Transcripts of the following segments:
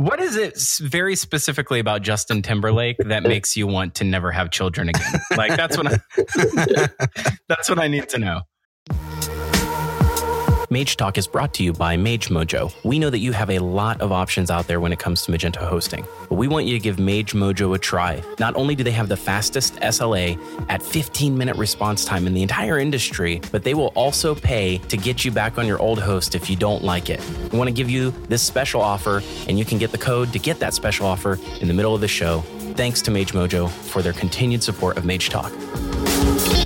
What is it very specifically about Justin Timberlake that makes you want to never have children again? Like that's what I, that's what I need to know. Mage Talk is brought to you by Mage Mojo. We know that you have a lot of options out there when it comes to Magento hosting, but we want you to give Mage Mojo a try. Not only do they have the fastest SLA at 15 minute response time in the entire industry, but they will also pay to get you back on your old host if you don't like it. We want to give you this special offer, and you can get the code to get that special offer in the middle of the show. Thanks to Mage Mojo for their continued support of Mage Talk.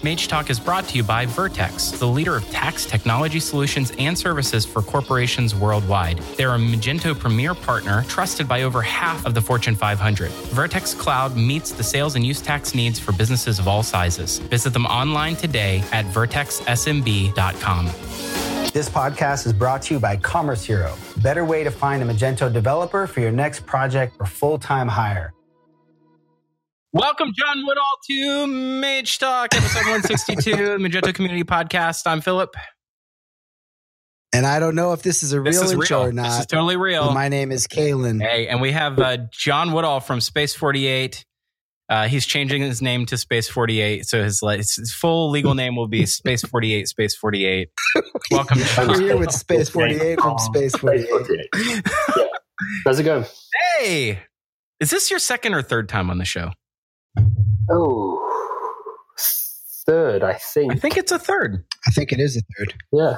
Mage Talk is brought to you by Vertex, the leader of tax technology solutions and services for corporations worldwide. They're a Magento premier partner trusted by over half of the Fortune 500. Vertex Cloud meets the sales and use tax needs for businesses of all sizes. Visit them online today at vertexsmb.com. This podcast is brought to you by Commerce Hero. Better way to find a Magento developer for your next project or full time hire. Welcome, John Woodall, to Mage Talk, episode 162, Magento Community Podcast. I'm Philip. And I don't know if this is a This real is intro real. or not. This is totally real. my name is Kalen. Hey, and we have uh, John Woodall from Space 48. Uh, he's changing his name to Space 48. So his, his full legal name will be Space 48, Space 48. Welcome, We're John. here with Space 48 from Space 48. yeah. How's it going? Hey, is this your second or third time on the show? Oh, third, I think. I think it's a third. I think it is a third. Yeah.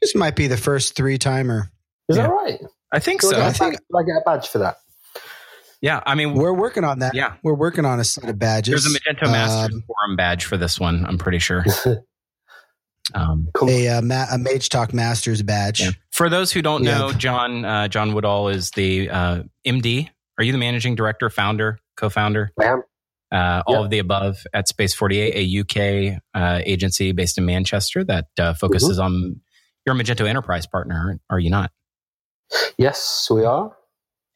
This might be the first three timer. Is Yeah. that right? I think so. I, so. get I a think- badge, I get a badge for that? Yeah, I mean, We're working on that. Yeah. We're working on a set of badges. there's a Magento Masters Um, Forum badge for this one. I'm pretty sure. Um, Cool. a, uh, ma- a Mage Talk Masters badge. Yeah. For those who don't Yeah. know, John uh, John Woodall is the uh, MD. Are you the managing director, founder, co-founder? I am. Uh, all of the above at Space 48, a UK uh, agency based in Manchester that uh, focuses Mm-hmm. on. You're a Magento enterprise partner, are you not? Yes, we are.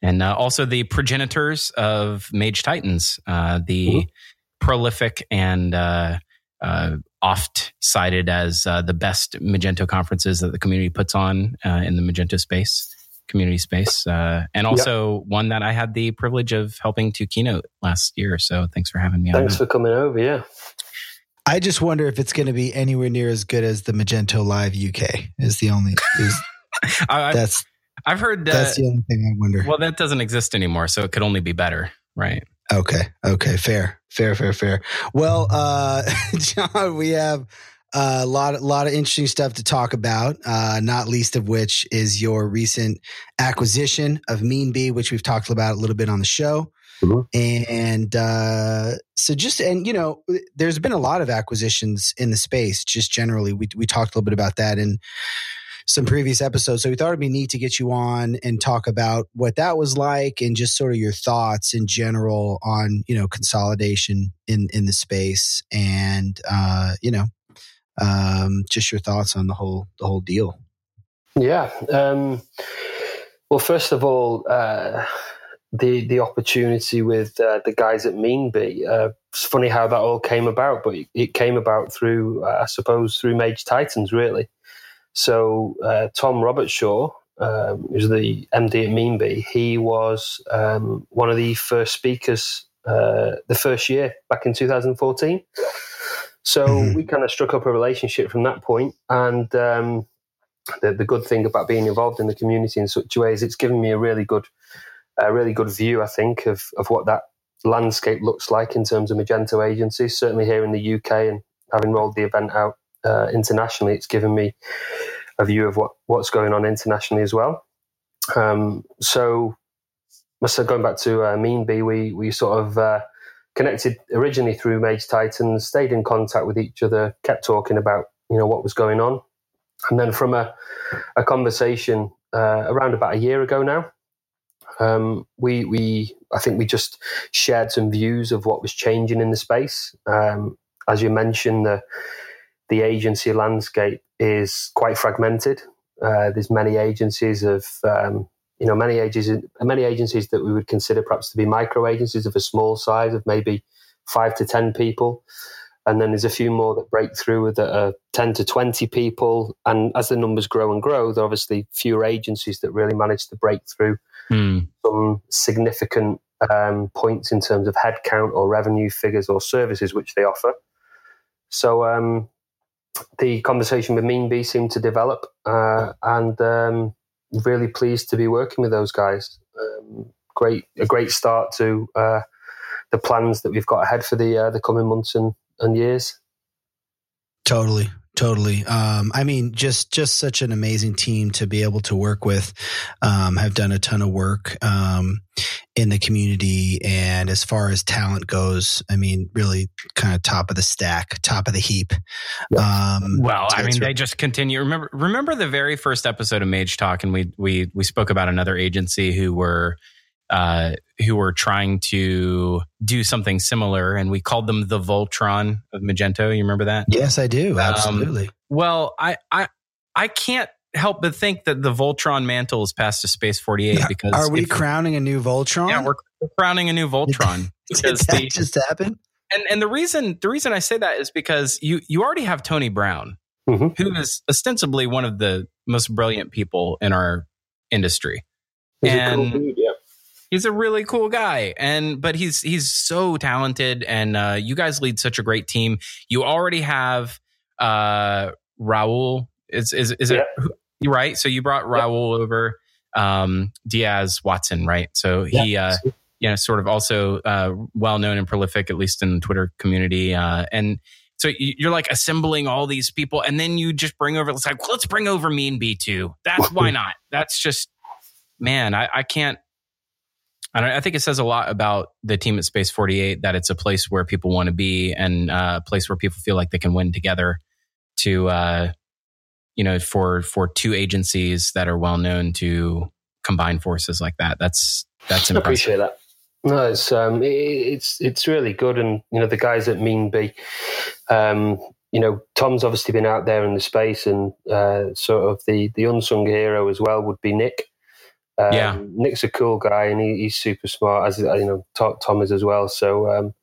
And uh, also the progenitors of Mage Titans, uh, the Mhm. prolific and uh, uh, oft cited as uh, the best Magento conferences that the community puts on uh, in the Magento space, community space, uh, and also one that I had the privilege of helping to keynote last year. So thanks for having me. Thanks on. for coming over. Yeah. I just wonder if it's going to be anywhere near as good as the Magento Live UK. Is the only is, I, I, that's I've heard uh, that's the only thing I wonder. well that doesn't exist anymore, so it could only be better, right? Okay. Okay. Fair. Fair. Fair. Fair. Well, uh, John, we have a lot, lot of interesting stuff to talk about. Uh, not least of which is your recent acquisition of Meanbee, which we've talked about a little bit on the show. Mhm. And uh, so, just and you know, there's been a lot of acquisitions in the space. Just generally, we we talked a little bit about that in some previous episodes. So we thought it'd be neat to get you on and talk about what that was like and just sort of your thoughts in general on, you know, consolidation in, in the space and, uh, you know, um, just your thoughts on the whole, the whole deal. Yeah. Um, well, first of all, uh, the the opportunity with uh, the guys at Meanbee. Uh, it's funny how that all came about, but it came about through, uh, I suppose, through Mage Titans, really. So uh, Tom Robertshaw, um, who's the MD at Meanbee, he was um, one of the first speakers uh, the first year back in 2014. So Mhm. we kind of struck up a relationship from that point, and um, the, the good thing about being involved in the community in such a way is it's given me a really good, a really good view, I think, of of what that landscape looks like in terms of Magento agencies. Certainly here in the UK, and having rolled the event out uh, internationally, it's given me a view of what what's going on internationally as well. Um, so, so going back to uh, Meanbee, we we sort of uh, connected originally through Mage Titans, stayed in contact with each other, kept talking about you know what was going on, and then from a a conversation uh, around about a year ago now, um, we we I think we just shared some views of what was changing in the space. Um, as you mentioned, the the agency landscape is quite fragmented. Uh, there's many agencies of um, you know many agencies many agencies that we would consider perhaps to be micro agencies of a small size of maybe five to ten people, and then there's a few more that break through that are ten to twenty people. And as the numbers grow and grow, there are obviously fewer agencies that really manage to break through sort some significant um, points in terms of headcount or revenue figures or services which they offer. So um, the conversation with Mean seemed to develop, uh, and um, really pleased to be working with those guys. Um, great, a great start to uh, the plans that we've got ahead for the uh, the coming months and, and years. Totally, totally. Um, i mean just just such an amazing team to be able to work with. Um, have done a ton of work um, in the community. And as far as talent goes i mean really kind of top of the stack top of the heap. Um, well i mean they just continue. Remember remember the very first episode of mage talk and we we we spoke about another agency who were uh, who were trying to do something similar, and we called them the Voltron of Magento. You remember that? Yes, I do. Um, Absolutely. Um, well, I, I I can't help but think that the Voltron mantle is passed to Space Forty Eight because are we if, crowning a new Voltron? Yeah, we're, crowning a new Voltron. Did, did that the, just happen? And and the reason the reason I say that is because you you already have Tony Brown, mm-hmm. who is ostensibly one of the most brilliant people in our industry. He's and, cool dude, yeah he's a really cool guy and but he's he's so talented and uh, you guys lead such a great team you already have uh raul is is, is yeah. it right so you brought raul yeah. over um diaz watson right so he yeah. uh you know sort of also uh well known and prolific at least in the twitter community uh and so you're like assembling all these people and then you just bring over it's like well, let's bring over Meanbee too that's why not that's just man I, I can't and I think it says a lot about the team at Space 48 that it's a place where people want to be and uh, a place where people feel like they can win together to, uh, you know, for, for two agencies that are well known to combine forces like that. That's, that's impressive. I appreciate that. No, it's, um, it, it's, it's really good. And, you know, the guys at Meanbee, um, you know, Tom's obviously been out there in the space and uh, sort of the, the unsung hero as well would be Nick. Um, yeah, Nick's a cool guy and he, he's super smart, as you know, Tom is as well. So, um,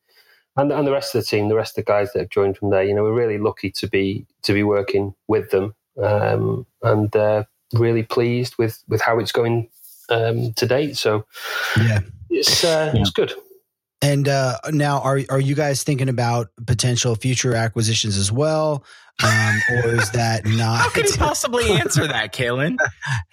and and the rest of the team, the rest of the guys that have joined from there, you know, we're really lucky to be to be working with them, um, and uh, really pleased with with how it's going um, to date. So, yeah, it's uh, yeah. it's good. And uh, now, are are you guys thinking about potential future acquisitions as well? Um, or is that not? How can you possibly answer that, Kalen?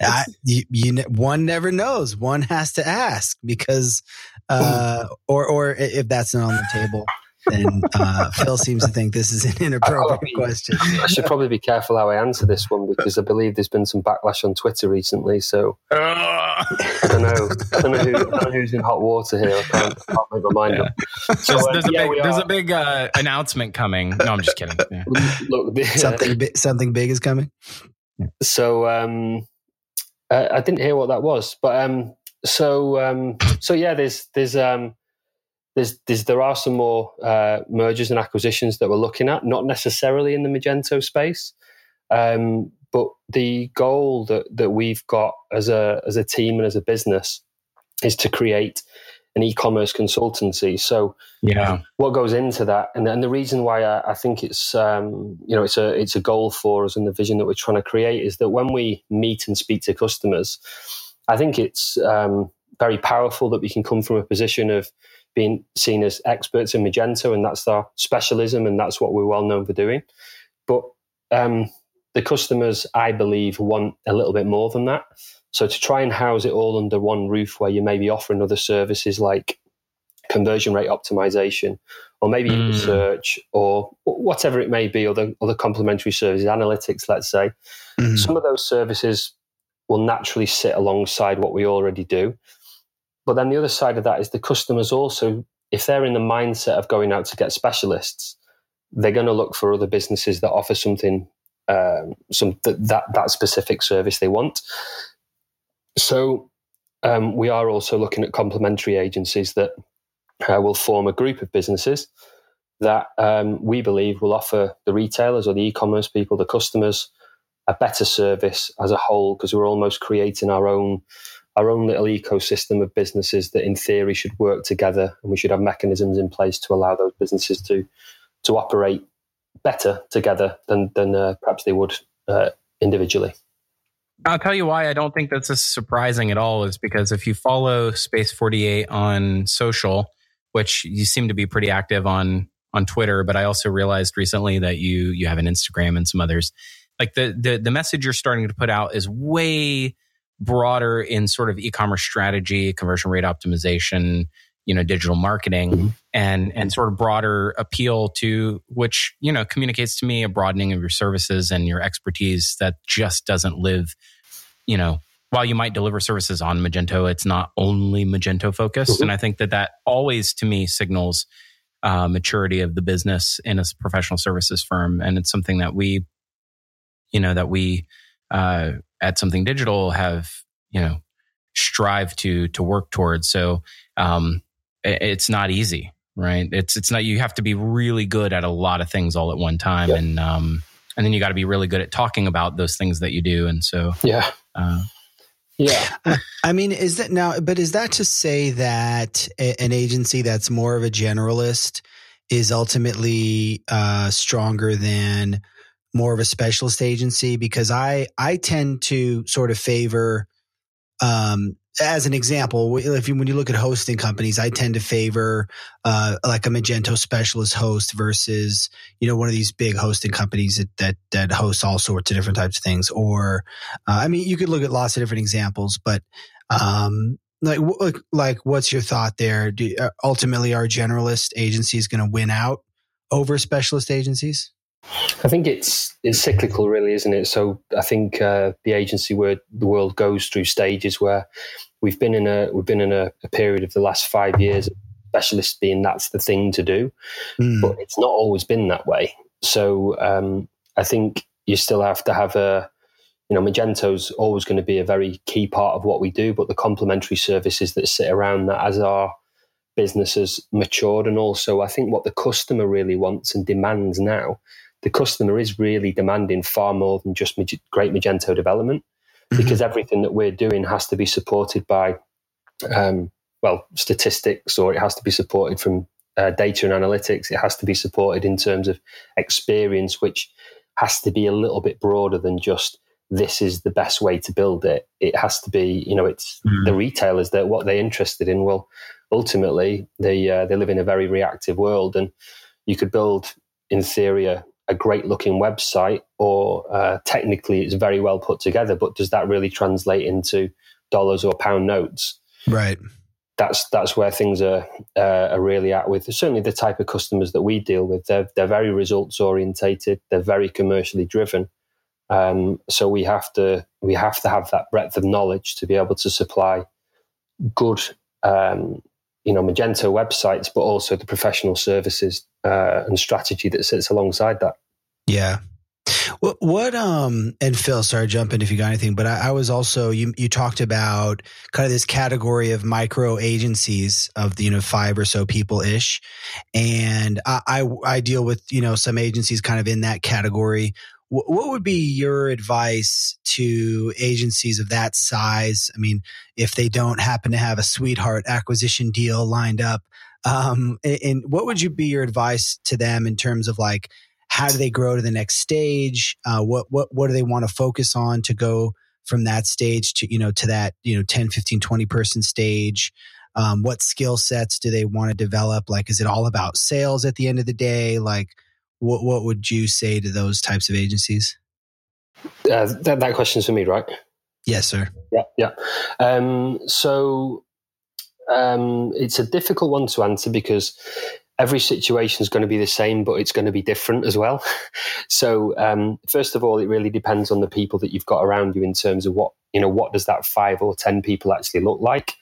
I, you, you, one never knows. One has to ask because, uh, or or if that's not on the table, then uh, Phil seems to think this is an inappropriate I question. I should probably be careful how I answer this one because I believe there's been some backlash on Twitter recently. So I don't know. I don't know, who, I don't know who's in hot water here. I can't, I can't make my mind yeah. up. So, there's, uh, there's, yeah, a big, there's, a big, uh, announcement coming. No, I'm just kidding. Yeah. Look, something bi- something big is coming. So um, I didn't hear what that was, but um, so um, so yeah, there's there's um, there's, there's there are some more uh, mergers and acquisitions that we're looking at, not necessarily in the Magento space, um, but the goal that that we've got as a as a team and as a business is to create an e-commerce consultancy. So, yeah, what goes into that, and, and the reason why I, I think it's um, you know it's a it's a goal for us and the vision that we're trying to create is that when we meet and speak to customers, I think it's um, very powerful that we can come from a position of being seen as experts in Magento, and that's our specialism, and that's what we're well known for doing. But um, the customers, I believe, want a little bit more than that. So to try and house it all under one roof, where you may be offering other services like conversion rate optimization, or maybe mm. search, or whatever it may be, other other complementary services, analytics, let's say, mm. some of those services will naturally sit alongside what we already do. But then the other side of that is the customers also, if they're in the mindset of going out to get specialists, they're going to look for other businesses that offer something, um, some th- that that specific service they want. So um, we are also looking at complementary agencies that uh, will form a group of businesses that um, we believe will offer the retailers or the e-commerce people, the customers, a better service as a whole because we're almost creating our own our own little ecosystem of businesses that in theory should work together and we should have mechanisms in place to allow those businesses to to operate better together than than uh, perhaps they would uh, individually I'll tell you why I don't think that's surprising at all is because if you follow Space 48 on social, which you seem to be pretty active on on Twitter, but I also realized recently that you you have an Instagram and some others. Like the the the message you're starting to put out is way broader in sort of e-commerce strategy, conversion rate optimization, you know, digital marketing mm-hmm. and and sort of broader appeal to which, you know, communicates to me a broadening of your services and your expertise that just doesn't live, you know, while you might deliver services on Magento, it's not only Magento focused. Mm-hmm. And I think that that always to me signals uh, maturity of the business in a professional services firm. And it's something that we, you know, that we uh, at something digital have, you know, strive to to work towards. So um, it, it's not easy, right? It's it's not. You have to be really good at a lot of things all at one time, yep. and um, and then you got to be really good at talking about those things that you do. And so, yeah. Uh, yeah. I mean, is that now, but is that to say that a, an agency that's more of a generalist is ultimately uh, stronger than more of a specialist agency? Because I, I tend to sort of favor um, as an example, if you, when you look at hosting companies, I tend to favor uh, like a Magento specialist host versus you know one of these big hosting companies that that, that hosts all sorts of different types of things. Or uh, I mean, you could look at lots of different examples, but um, like like what's your thought there? Do, uh, ultimately, our generalist agency is going to win out over specialist agencies? I think it's it's cyclical, really, isn't it? So I think uh, the agency where the world goes through stages where we've been in a we've been in a, a period of the last five years, specialists being that's the thing to do, mm. but it's not always been that way. So um, I think you still have to have a you know Magento's always going to be a very key part of what we do, but the complementary services that sit around that as our business has matured and also I think what the customer really wants and demands now the customer is really demanding far more than just great Magento development mm-hmm. because everything that we're doing has to be supported by, um, well, statistics or it has to be supported from uh, data and analytics. It has to be supported in terms of experience, which has to be a little bit broader than just this is the best way to build it. It has to be, you know, it's mm-hmm. the retailers that what they're interested in. Well, ultimately, they uh, they live in a very reactive world, and you could build, in theory, a, a great looking website or uh, technically it's very well put together, but does that really translate into dollars or pound notes? Right. That's that's where things are uh, are really at with certainly the type of customers that we deal with. They're they're very results orientated. They're very commercially driven. Um, so we have to we have to have that breadth of knowledge to be able to supply good um, you know Magento websites, but also the professional services uh, and strategy that sits alongside that. Yeah. What, what um and Phil, sorry, jump in if you got anything, but I, I, was also you you talked about kind of this category of micro agencies of the you know five or so people ish, and I, I I deal with you know some agencies kind of in that category what would be your advice to agencies of that size? I mean, if they don't happen to have a sweetheart acquisition deal lined up, um, and what would you be your advice to them in terms of like how do they grow to the next stage? Uh, what what what do they want to focus on to go from that stage to you know to that you know 10 15 20 person stage um, what skill sets do they want to develop like is it all about sales at the end of the day like what what would you say to those types of agencies? Uh, that, that question's for me, right? Yes, sir. Yeah, yeah. Um, so um, it's a difficult one to answer because every situation is going to be the same, but it's going to be different as well. so, um, first of all, it really depends on the people that you've got around you in terms of what you know. What does that five or ten people actually look like?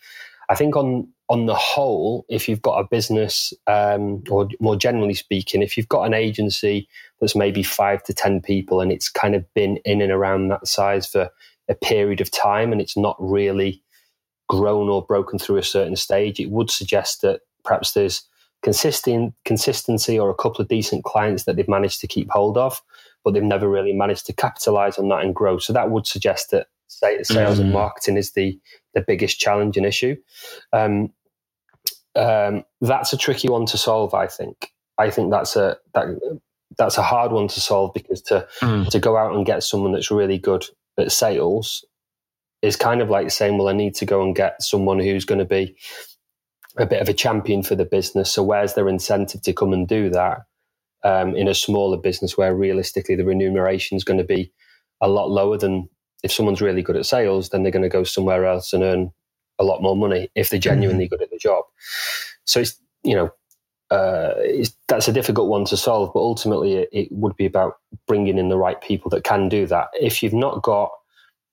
I think on on the whole, if you've got a business, um, or more generally speaking, if you've got an agency that's maybe five to 10 people and it's kind of been in and around that size for a period of time and it's not really grown or broken through a certain stage, it would suggest that perhaps there's consistent consistency or a couple of decent clients that they've managed to keep hold of, but they've never really managed to capitalize on that and grow. So that would suggest that sales mm-hmm. and marketing is the the biggest challenge and issue. Um, um, that's a tricky one to solve. I think. I think that's a that that's a hard one to solve because to mm. to go out and get someone that's really good at sales is kind of like saying, well, I need to go and get someone who's going to be a bit of a champion for the business. So where's their incentive to come and do that um, in a smaller business where realistically the remuneration is going to be a lot lower than if someone's really good at sales, then they're going to go somewhere else and earn a lot more money if they're genuinely mm-hmm. good at the job. So it's you know uh, that's a difficult one to solve, but ultimately it, it, would be about bringing in the right people that can do that. If you've not got,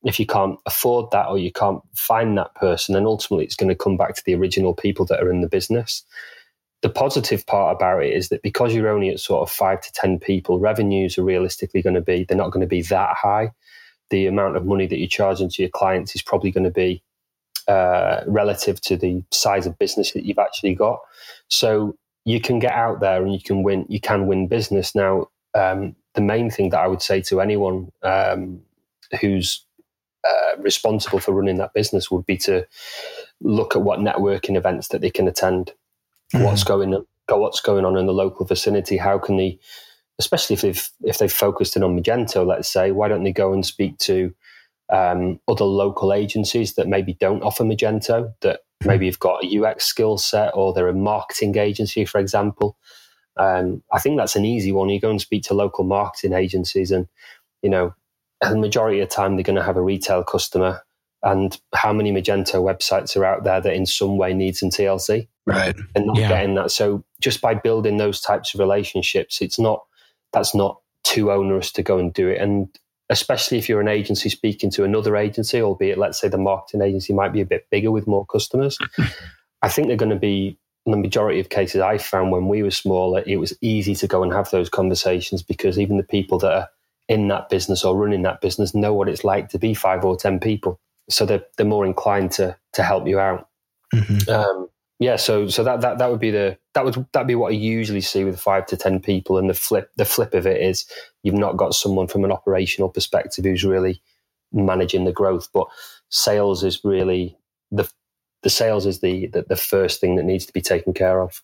if you can't afford that or you can't find that person, then ultimately it's going to come back to the original people that are in the business. The positive part about it is that because you're only at sort of five to 10 people, revenues are realistically going to be, they're not going to be that high. The amount of money that you're charging to your clients is probably going to be uh, relative to the size of business that you've actually got. So you can get out there and you can win. You can win business. Now, um, the main thing that I would say to anyone um, who's uh, responsible for running that business would be to look at what networking events that they can attend. Mm-hmm. What's going on? What's going on in the local vicinity? How can they, especially if they've if they've focused in on Magento, let's say, why don't they go and speak to um, other local agencies that maybe don't offer Magento, that maybe you've got a UX skill set or they're a marketing agency, for example. Um, I think that's an easy one. You go and speak to local marketing agencies, and you know, the majority of the time they're going to have a retail customer. And how many Magento websites are out there that in some way need some TLC? Right. And not yeah. getting that. So just by building those types of relationships, it's not that's not too onerous to go and do it. And especially if you're an agency speaking to another agency, albeit let's say the marketing agency might be a bit bigger with more customers. I think they're going to be in the majority of cases I found when we were smaller, it was easy to go and have those conversations because even the people that are in that business or running that business know what it's like to be five or ten people. So they're they're more inclined to to help you out. Mm-hmm. Um, yeah, so so that that that would be the that would that be what I usually see with five to ten people, and the flip the flip of it is you've not got someone from an operational perspective who's really managing the growth, but sales is really the the sales is the, the the first thing that needs to be taken care of.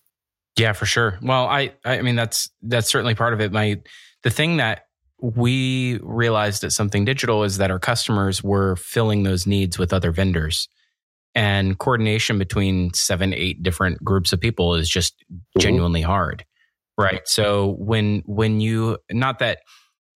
Yeah, for sure. Well, I I mean that's that's certainly part of it. My the thing that we realized at something digital is that our customers were filling those needs with other vendors and coordination between seven eight different groups of people is just mm-hmm. genuinely hard right? So when when you not that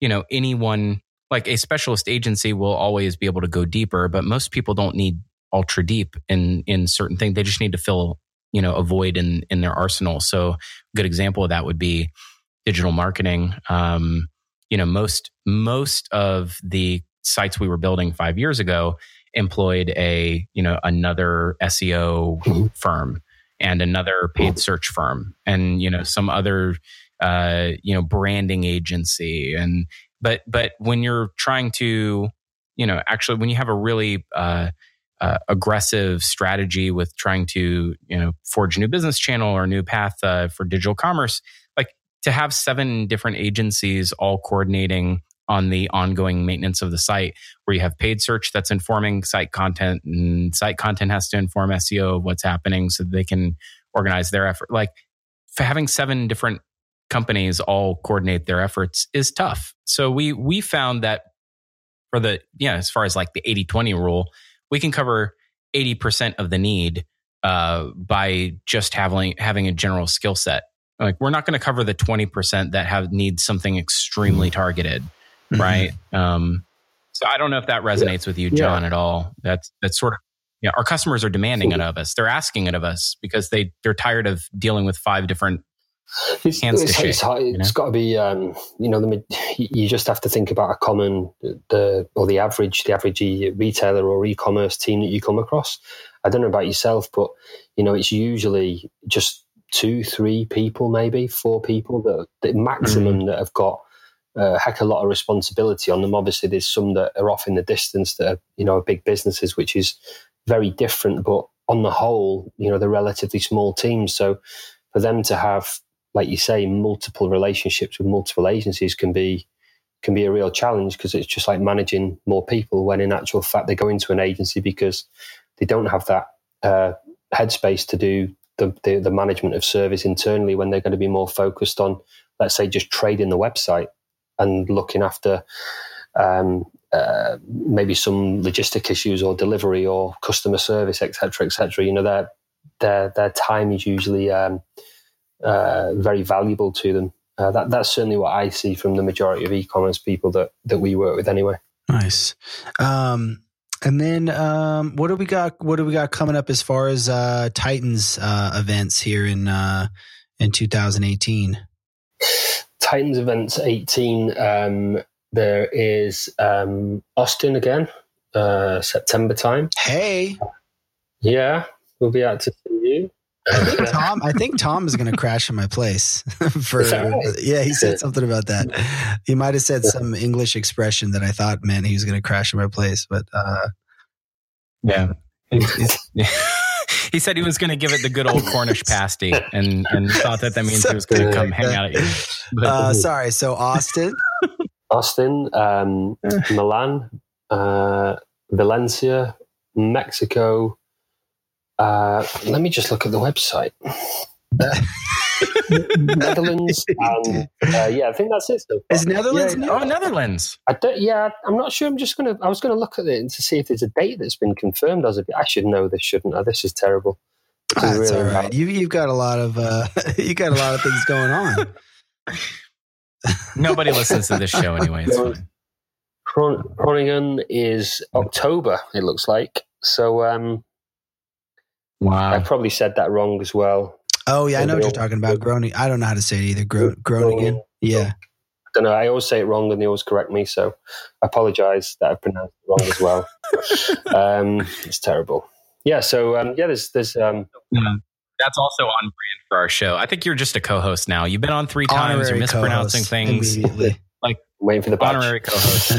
you know anyone like a specialist agency will always be able to go deeper but most people don't need ultra deep in in certain things. They just need to fill you know a void in in their arsenal. So a good example of that would be digital marketing. Um you know most most of the sites we were building 5 years ago employed a you know another SEO mm-hmm. firm and another paid search firm and you know some other uh, you know branding agency and but but when you're trying to you know actually when you have a really uh, uh, aggressive strategy with trying to you know forge a new business channel or a new path uh, for digital commerce like to have seven different agencies all coordinating on the ongoing maintenance of the site where you have paid search that's informing site content and site content has to inform SEO of what's happening so they can organize their effort. Like having seven different companies all coordinate their efforts is tough. So we we found that for the yeah, as far as like the 80-20 rule, we can cover 80% of the need uh, by just having having a general skill set. Like we're not going to cover the 20% that have need something extremely targeted mm-hmm. right? Um, so I don't know if that resonates yeah. with you, John, yeah. at all. That's that's sort of yeah. Our customers are demanding it of us. They're asking it of us because they they're tired of dealing with five different it's, hands it's, to shake. It's, you know? got to be um, you know the, you just have to think about a common the or the average the average retailer or e-commerce team that you come across. I don't know about yourself, but you know it's usually just two, three people, maybe four people that the maximum mm. that have got a heck of a lot of responsibility on them. Obviously, there's some that are off in the distance that are, you know, big businesses, which is very different. But on the whole, you know, they're relatively small teams. So for them to have, like you say, multiple relationships with multiple agencies can be can be a real challenge because it's just like managing more people when in actual fact they go into an agency because they don't have that uh, headspace to do the, the, the management of service internally when they're going to be more focused on let's say just trading the website and looking after um, uh, maybe some logistic issues or delivery or customer service, etc., etc. You know, their their their time is usually um, uh, very valuable to them. Uh, that that's certainly what I see from the majority of e-commerce people that that we work with, anyway. Nice. Um, and then um, what do we got? What do we got coming up as far as uh, Titans uh, events here in uh, in 2018? Titans events 18. Um, there is um, Austin again, uh, September time. Hey, yeah, we'll be out to see you. I think Tom. I think Tom is going to crash in my place. for right? yeah, he said something about that. He might have said some English expression that I thought meant he was going to crash in my place, but uh, yeah. he said he was going to give it the good old Cornish pasty, and and thought that that means he was going to come hang out at you. But, uh, sorry, so Austin, Austin, um, Milan, uh, Valencia, Mexico, uh, let me just look at the website. Netherlands and uh, yeah, I think that's it. So Is Netherlands? Yeah, oh, Netherlands. I don't. Yeah, I'm not sure. I'm just gonna. I was gonna look at it to see if there's a date that's been confirmed as of. I should know this, shouldn't I? This is terrible. This that's is really all right. You, you've got a lot of. Uh, you got a lot of things going on. Nobody listens to this show anyway. It's fine. Groningen is October. It looks like so. um Wow. I probably said that wrong as well. Oh yeah, I know what you're talking about. Groaning. I don't know how to say it either. Gro- Groningen. Yeah. I don't know. I always say it wrong, and they always correct me. So I apologize that I pronounced it wrong as well. um, it's terrible. Yeah. So um, yeah, there's there's um, yeah. That's also on brand for our show. I think you're just a co-host now. You've been on three times. You're mispronouncing things. Like waiting for the badge. honorary co-host.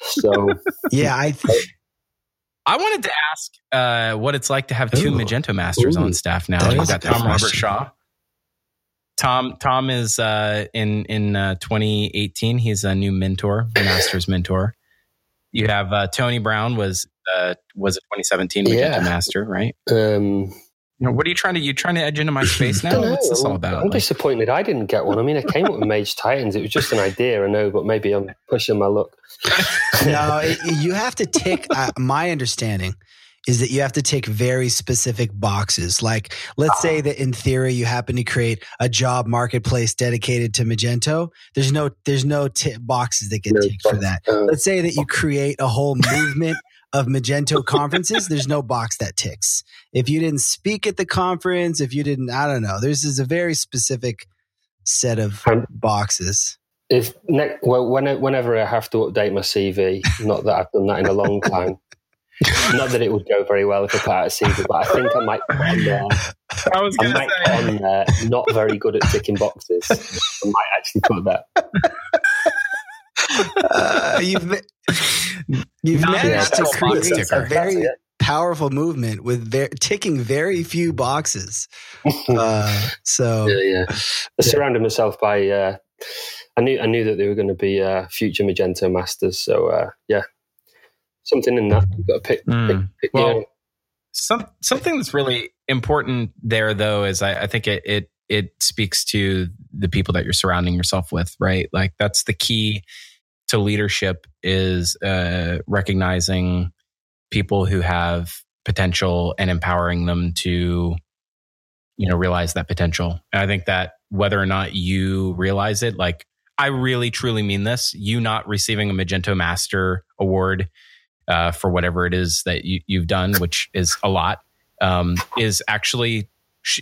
so yeah, I. Th- I wanted to ask uh, what it's like to have two Ooh. Magento masters Ooh. on staff now. You've got Tom Robertshaw. Tom Tom is uh, in in uh, 2018. He's a new mentor, master's mentor. You have uh, Tony Brown was uh, was a 2017 Magento yeah. master, right? Um, you know, what are you trying to you trying to edge into my space now? What's this all about? I'm like, disappointed I didn't get one. I mean, I came up with Mage Titans. It was just an idea, I know, but maybe I'm pushing my luck. no, it, you have to tick. Uh, my understanding is that you have to tick very specific boxes. Like, let's say that in theory you happen to create a job marketplace dedicated to Magento. There's no there's no t- boxes that get ticked for that. Uh, let's say that you create a whole movement of Magento conferences, there's no box that ticks. If you didn't speak at the conference, if you didn't, I don't know, there's is a very specific set of boxes. If ne- well, when, whenever I have to update my CV, not that I've done that in a long time. not that it would go very well if I put out a CV, but I think I might put on there. I was going to say on there, not very good at ticking boxes. I might actually put that. Uh, you've you've managed to create a very powerful movement with ver- ticking very few boxes. Uh, so yeah, yeah. I surrounded myself by. Uh, I knew I knew that they were going to be uh, future Magento masters. So uh, yeah, something in that you've got to pick. Mm. pick, pick well, some something that's really important there, though, is I, I think it, it it speaks to the people that you're surrounding yourself with, right? Like that's the key to leadership is uh, recognizing people who have potential and empowering them to you know realize that potential and i think that whether or not you realize it like i really truly mean this you not receiving a magento master award uh, for whatever it is that you, you've done which is a lot um, is actually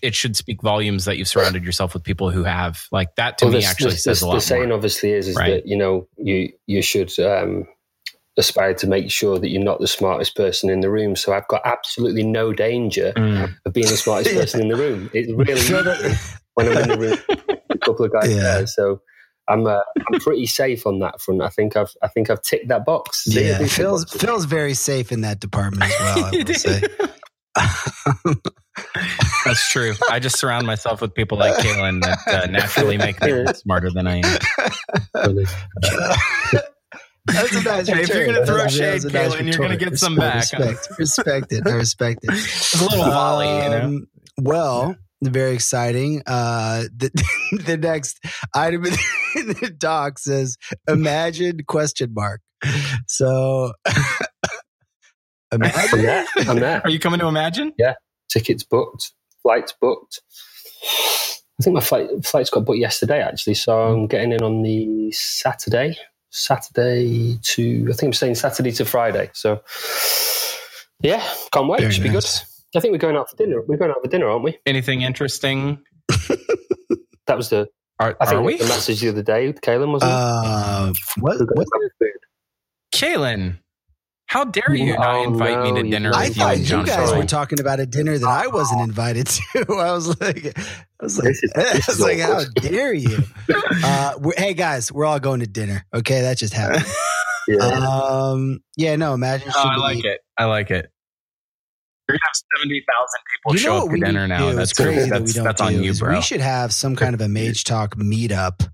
it should speak volumes that you've surrounded yourself with people who have like that to well, me actually says a lot the saying more, obviously is, is right? that you know you you should um, aspire to make sure that you're not the smartest person in the room so i've got absolutely no danger mm. of being the smartest person in the room it's really when i'm in the room a couple of guys yeah. there so I'm uh, I'm pretty safe on that front. I think I've I think I've ticked that box. Yeah, Phil's Phil's very safe in that department as well. I would say. That's true. I just surround myself with people like Kalen that uh, naturally make me smarter than I am. That's a nice hey, If you're going to throw shade, Kalen, nice you're going to get some back. Respect, respect it. I respect it. It's a little volley, um, you know. Um, well, very exciting. Uh, the, the next item in the doc says, "Imagine question mark." so imagine. I'm there. I'm there. Are you coming to Imagine? Yeah. Tickets booked, flights booked. I think my flight flights got booked yesterday actually, so I'm getting in on the Saturday. Saturday to I think I'm saying Saturday to Friday. So yeah, can't wait. Very Should nice. be good. I think we're going out for dinner. We're going out for dinner, aren't we? Anything interesting? that was the. Are, I think we? the message the other day. Kalen was. Uh, what? what? Kalen, how dare you not oh, invite no, me to dinner? I thought you, you guys were talking about a dinner that I wasn't invited to. I was like, I was like, this is, this I was like how dare you? Uh, hey guys, we're all going to dinner. Okay, that just happened. yeah. Um, yeah, no, imagine. Oh, I like it. I like it. You're have seventy thousand people you show up for dinner now. That's crazy. That that's, that's on you, bro. We should have some kind of a Mage Talk meetup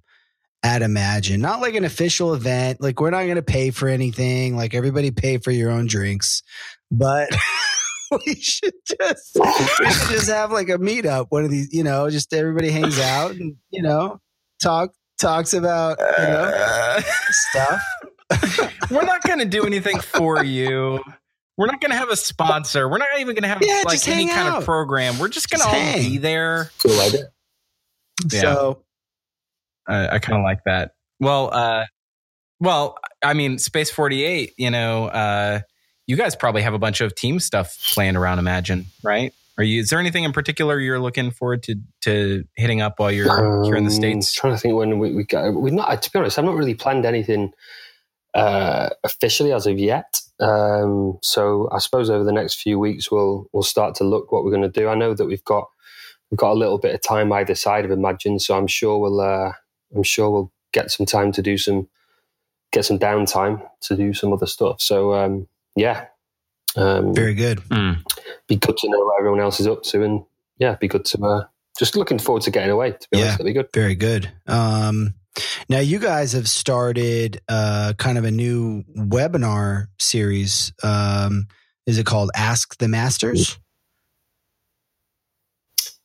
at Imagine, not like an official event. Like we're not going to pay for anything. Like everybody pay for your own drinks, but we should just we should just have like a meetup. One of these, you know, just everybody hangs out and you know talk talks about you know stuff. we're not going to do anything for you. We're not going to have a sponsor. We're not even going to have yeah, like any kind of program. We're just going to all hang. be there. Cool idea. Yeah. So I, I kind of like that. Well, uh, well, I mean, Space Forty Eight. You know, uh, you guys probably have a bunch of team stuff planned around Imagine, right? Are you? Is there anything in particular you're looking forward to to hitting up while you're um, here in the um, states? trying to think when we, we got. We've not. To be honest, I've not really planned anything uh, officially as of yet. Um, so I suppose over the next few weeks we'll we'll start to look what we're going to do. I know that we've got we've got a little bit of time either side of Imagine, so I'm sure we'll uh, I'm sure we'll get some time to do some get some downtime to do some other stuff. So um, yeah, um, very good. Mm. Be good to know what everyone else is up to, and yeah, be good to uh, just looking forward to getting away. To be yeah, honest, that'd be good. Very good. Um, now you guys have started uh, kind of a new webinar series. Um, is it called Ask the Masters?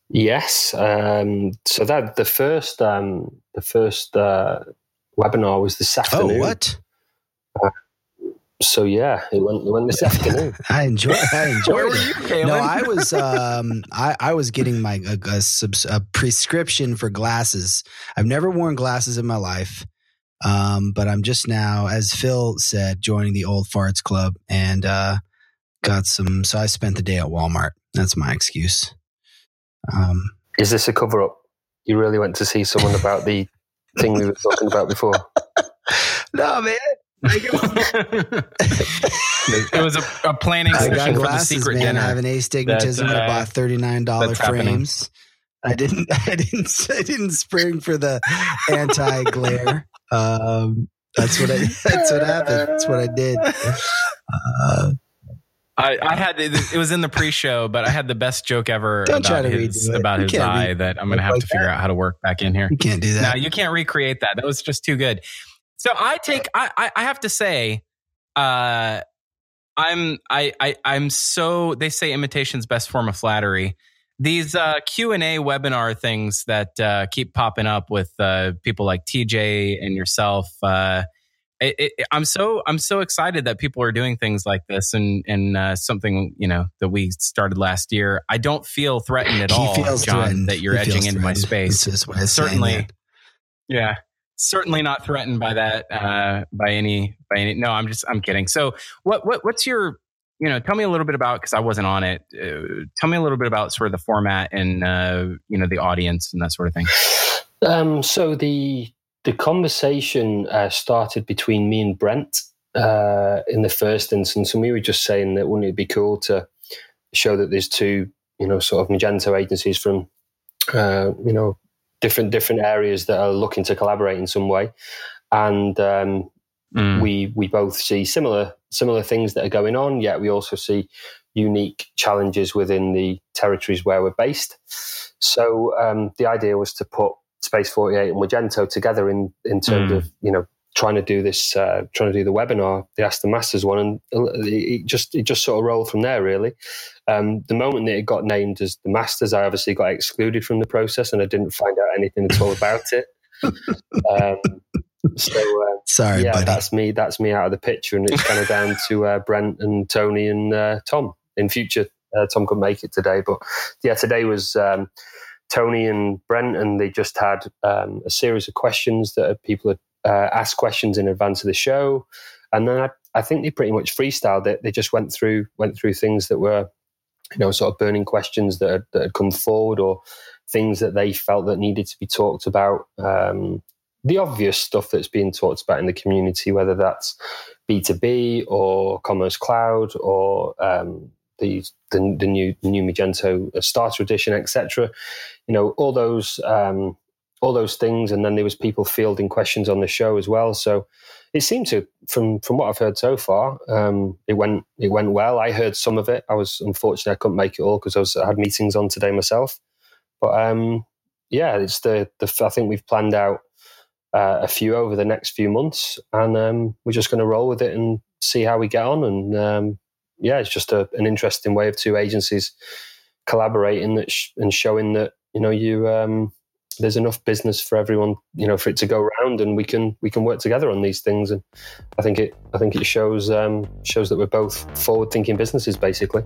Yes. Um, so that the first um, the first uh, webinar was this oh, afternoon. Oh, what? Uh, so yeah, it went, it went this afternoon. I enjoy. I enjoyed it. no, I was um, I, I was getting my a, a, a, prescription for glasses. I've never worn glasses in my life, um, but I'm just now, as Phil said, joining the old farts club and uh, got some. So I spent the day at Walmart. That's my excuse. Um, Is this a cover up? You really went to see someone about the thing we were talking about before? no, man. it was a, a planning I got glasses, secret man. Dinner. I have an astigmatism. Uh, I bought thirty nine dollar frames. Happening. I didn't. I didn't. I didn't spring for the anti glare. Um, that's what I. That's what happened. That's what I did. Uh, I, I, had it was in the pre-show, but I had the best joke ever Don't about his about his eye that I'm going to have like to figure that. out how to work back in here. You can't do that. No, you can't recreate that. That was just too good. So I take I I, have to say, uh, I'm I I I'm so they say imitation's best form of flattery. These uh, Q and A webinar things that uh, keep popping up with uh, people like TJ and yourself. It, it, I'm so I'm so excited that people are doing things like this and and uh, something you know that we started last year. I don't feel threatened at he all, John, threatened. that you're he edging into my space. Certainly, yeah, certainly not threatened by that uh, by any by any. No, I'm just I'm kidding. So what what what's your you know tell me a little bit about because I wasn't on it. Uh, tell me a little bit about sort of the format and uh, you know the audience and that sort of thing. Um, so the the conversation uh, started between me and Brent uh, in the first instance, and we were just saying that wouldn't it be cool to show that there's two, you know, sort of Magento agencies from, uh, you know, different different areas that are looking to collaborate in some way, and um, mm. we we both see similar similar things that are going on. Yet we also see unique challenges within the territories where we're based. So um, the idea was to put Space 48 and Wagento together in, in terms mm. of, you know, trying to do this, uh, trying to do the webinar, the Ask the Masters one, and it just it just sort of rolled from there. Really, um, the moment that it got named as the Masters, I obviously got excluded from the process, and I didn't find out anything at all about it. um, So uh, sorry, yeah, buddy. that's me. That's me out of the picture, and it's kind of down to uh, Brent and Tony and uh, Tom. In future, uh, Tom could make it today, but yeah, today was um, Tony and Brent, and they just had um, a series of questions that people had uh, asked questions in advance of the show, and then I, I think they pretty much freestyled it. They just went through went through things that were, you know, sort of burning questions that had, that had come forward or things that they felt that needed to be talked about. Um, the obvious stuff that's being talked about in the community, whether that's B2B or Commerce Cloud or um, the, the, the new new Magento Starter Edition, etc. You know, all those um, all those things, and then there was people fielding questions on the show as well. So it seemed to, from from what I've heard so far, um, it went it went well. I heard some of it. I was unfortunate I couldn't make it all because I was I had meetings on today myself. But um, yeah, it's the the I think we've planned out uh, a few over the next few months, and um, we're just going to roll with it and see how we get on. And um, yeah, it's just a, an interesting way of two agencies collaborating that sh- and showing that you know you um, there's enough business for everyone, you know, for it to go around, and we can we can work together on these things. And I think it I think it shows um, shows that we're both forward thinking businesses, basically.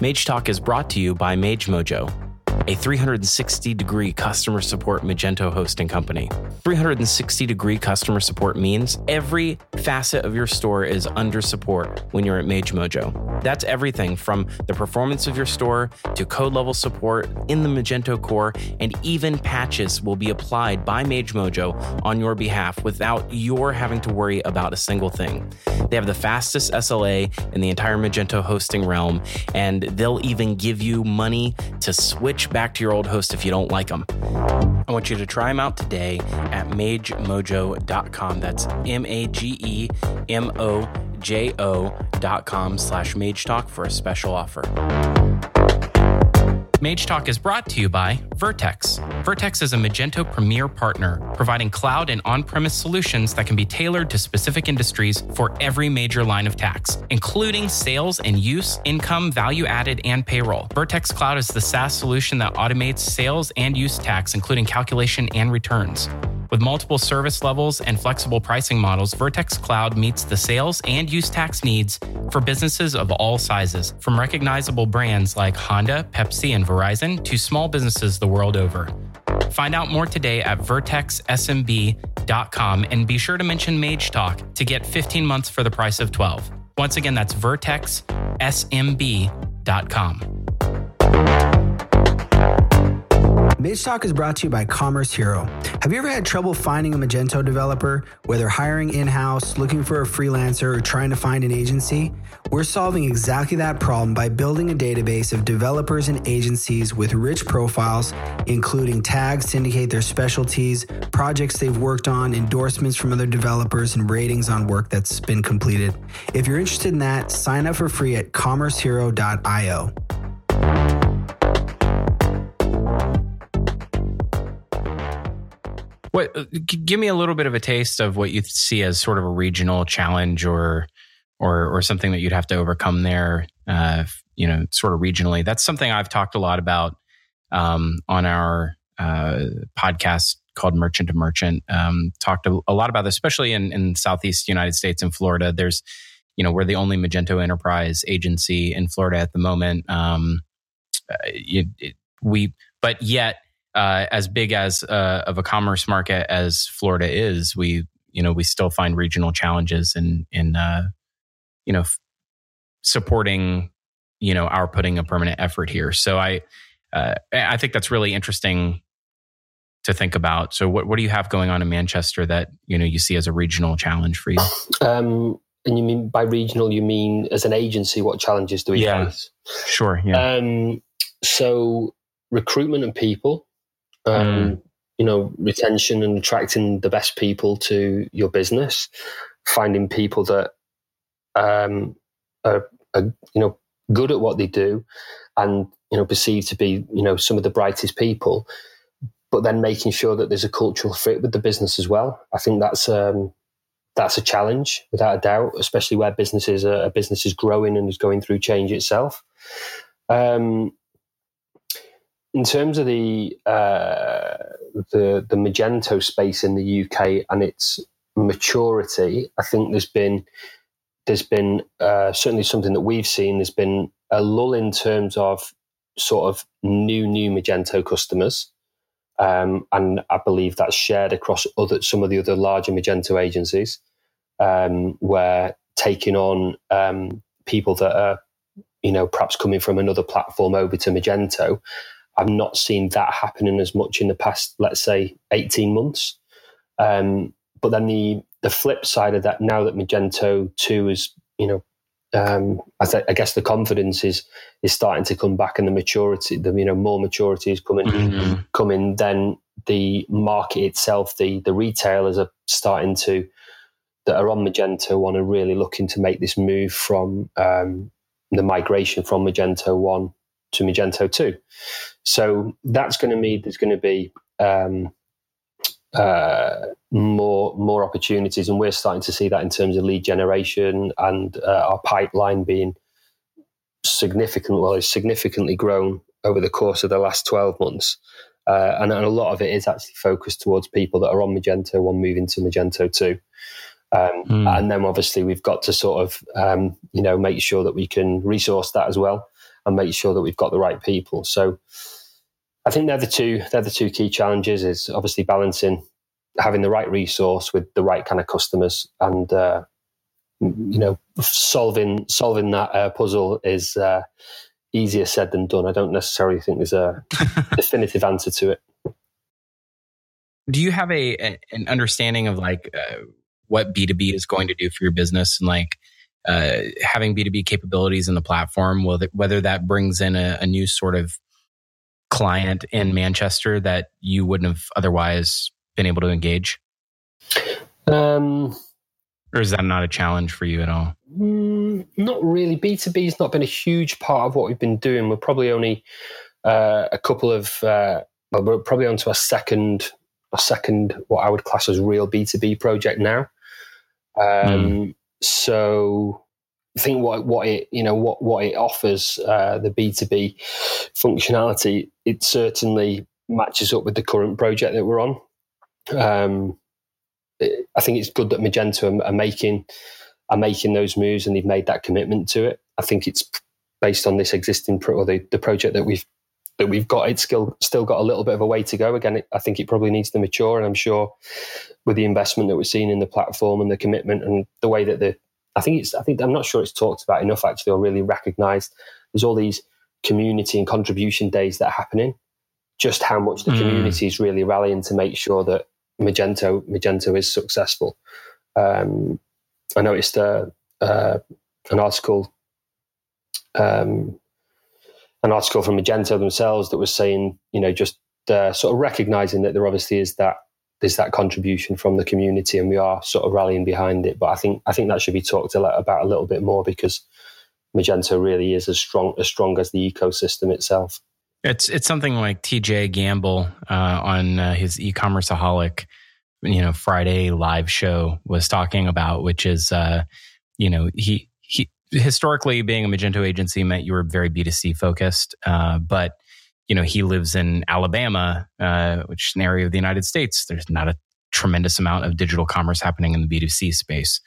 Mage Talk is brought to you by Mage Mojo a 360 degree customer support Magento hosting company. 360 degree customer support means every facet of your store is under support when you're at Mage Mojo. That's everything from the performance of your store to code level support in the Magento core, and even patches will be applied by Mage Mojo on your behalf without your having to worry about a single thing. They have the fastest SLA in the entire Magento hosting realm, and they'll even give you money to switch back to your old host if you don't like them. I want you to try them out today at magemojo.com. That's M A G E M O J O.com slash mage talk for a special offer. Mage Talk is brought to you by Vertex. Vertex is a Magento Premier partner, providing cloud and on premise solutions that can be tailored to specific industries for every major line of tax, including sales and use, income, value added, and payroll. Vertex Cloud is the SaaS solution that automates sales and use tax, including calculation and returns. With multiple service levels and flexible pricing models, Vertex Cloud meets the sales and use tax needs for businesses of all sizes, from recognizable brands like Honda, Pepsi, and Verizon to small businesses the world over. Find out more today at vertexsmb.com and be sure to mention Mage Talk to get 15 months for the price of 12. Once again, that's vertexsmb.com. Mage Talk is brought to you by Commerce Hero. Have you ever had trouble finding a Magento developer, whether hiring in house, looking for a freelancer, or trying to find an agency? We're solving exactly that problem by building a database of developers and agencies with rich profiles, including tags to indicate their specialties, projects they've worked on, endorsements from other developers, and ratings on work that's been completed. If you're interested in that, sign up for free at commercehero.io. What? Uh, give me a little bit of a taste of what you see as sort of a regional challenge, or or or something that you'd have to overcome there. Uh, you know, sort of regionally. That's something I've talked a lot about um, on our uh, podcast called Merchant to Merchant. Um, talked a, a, lot about this, especially in in Southeast United States and Florida. There's you know we're the only Magento enterprise agency in Florida at the moment. Um, uh, it, we but yet uh, as big as uh, of a commerce market as Florida is, we you know we still find regional challenges in in uh, you know f- supporting you know our putting a permanent effort here. So I uh, I think that's really interesting to think about. So what what do you have going on in Manchester that you know you see as a regional challenge for you? Um, and you mean by regional, you mean as an agency, what challenges do we yeah. face? Sure. Yeah. Um, so recruitment and people um, mm. you know, retention and attracting the best people to your business, finding people that um, are, are, you know, good at what they do and, you know, perceived to be, you know, some of the brightest people, but then making sure that there's a cultural fit with the business as well. I think that's, um, that's a challenge without a doubt, especially where businesses are, a business is growing and is going through change itself. Um, in terms of the uh, the the Magento space in the UK and its maturity, I think there's been there's been uh, certainly something that we've seen. There's been a lull in terms of sort of new new Magento customers, um, and I believe that's shared across other some of the other larger Magento agencies, um, where taking on um, people that are you know perhaps coming from another platform over to Magento. I've not seen that happening as much in the past, let's say, eighteen months. Um, but then the the flip side of that, now that Magento two is, you know, um, I, th- I, guess the confidence is is starting to come back, and the maturity, the you know, more maturity is coming mm-hmm. coming. Then the market itself, the the retailers are starting to that are on Magento one are really looking to make this move from um, the migration from Magento one to Magento two. So that's going to mean there's going to be um, uh, more more opportunities, and we're starting to see that in terms of lead generation and uh, our pipeline being significant. Well, it's significantly grown over the course of the last twelve months, uh, and, and, a lot of it is actually focused towards people that are on Magento one moving to Magento two. Um, mm. And then obviously we've got to sort of um, you know make sure that we can resource that as well, and make sure that we've got the right people. So I think they're the two they're the two key challenges is obviously balancing having the right resource with the right kind of customers and uh, you know solving solving that uh, puzzle is uh, easier said than done. I don't necessarily think there's a definitive answer to it. Do you have a, an understanding of like uh, what B two B is going to do for your business and like uh, having B two B capabilities in the platform, whether that brings in a, a new sort of client in Manchester that you wouldn't have otherwise been able to engage? Um, or is that not a challenge for you at all? Mm, not really. B2B has not been a huge part of what we've been doing. We're probably only uh, a couple of, uh, well, we're probably onto a second, a second, what I would class as real B2B project now. Um, mm. So I think what what it you know what what it offers uh, the B two B functionality it certainly matches up with the current project that we're on. Um, it, I think it's good that Magento are, are, making are making those moves and they've made that commitment to it. I think it's based on this existing pro, or the, the project that we've that we've got. It's still still got a little bit of a way to go. Again, it, I think it probably needs to mature, and I'm sure with the investment that we're seeing in the platform and the commitment and the way that the I think it's I think I'm not sure it's talked about enough actually or really recognized. There's all these community and contribution days that are happening. Just how much the mm. community is really rallying to make sure that Magento Magento is successful. Um, I noticed uh, uh, an article um, an article from Magento themselves that was saying, you know, just uh, sort of recognizing that there obviously is that there's that contribution from the community, and we are sort of rallying behind it. But I think I think that should be talked about a little bit more because Magento really is as strong as strong as the ecosystem itself. It's it's something like TJ Gamble uh, on uh, his e-commerceaholic, you know, Friday live show was talking about, which is, uh, you know, he historically being a Magento agency meant you were very B two C focused, uh, but you know he lives in Alabama, uh, which is an area of the United States. There's not a tremendous amount of digital commerce happening in the B two C space.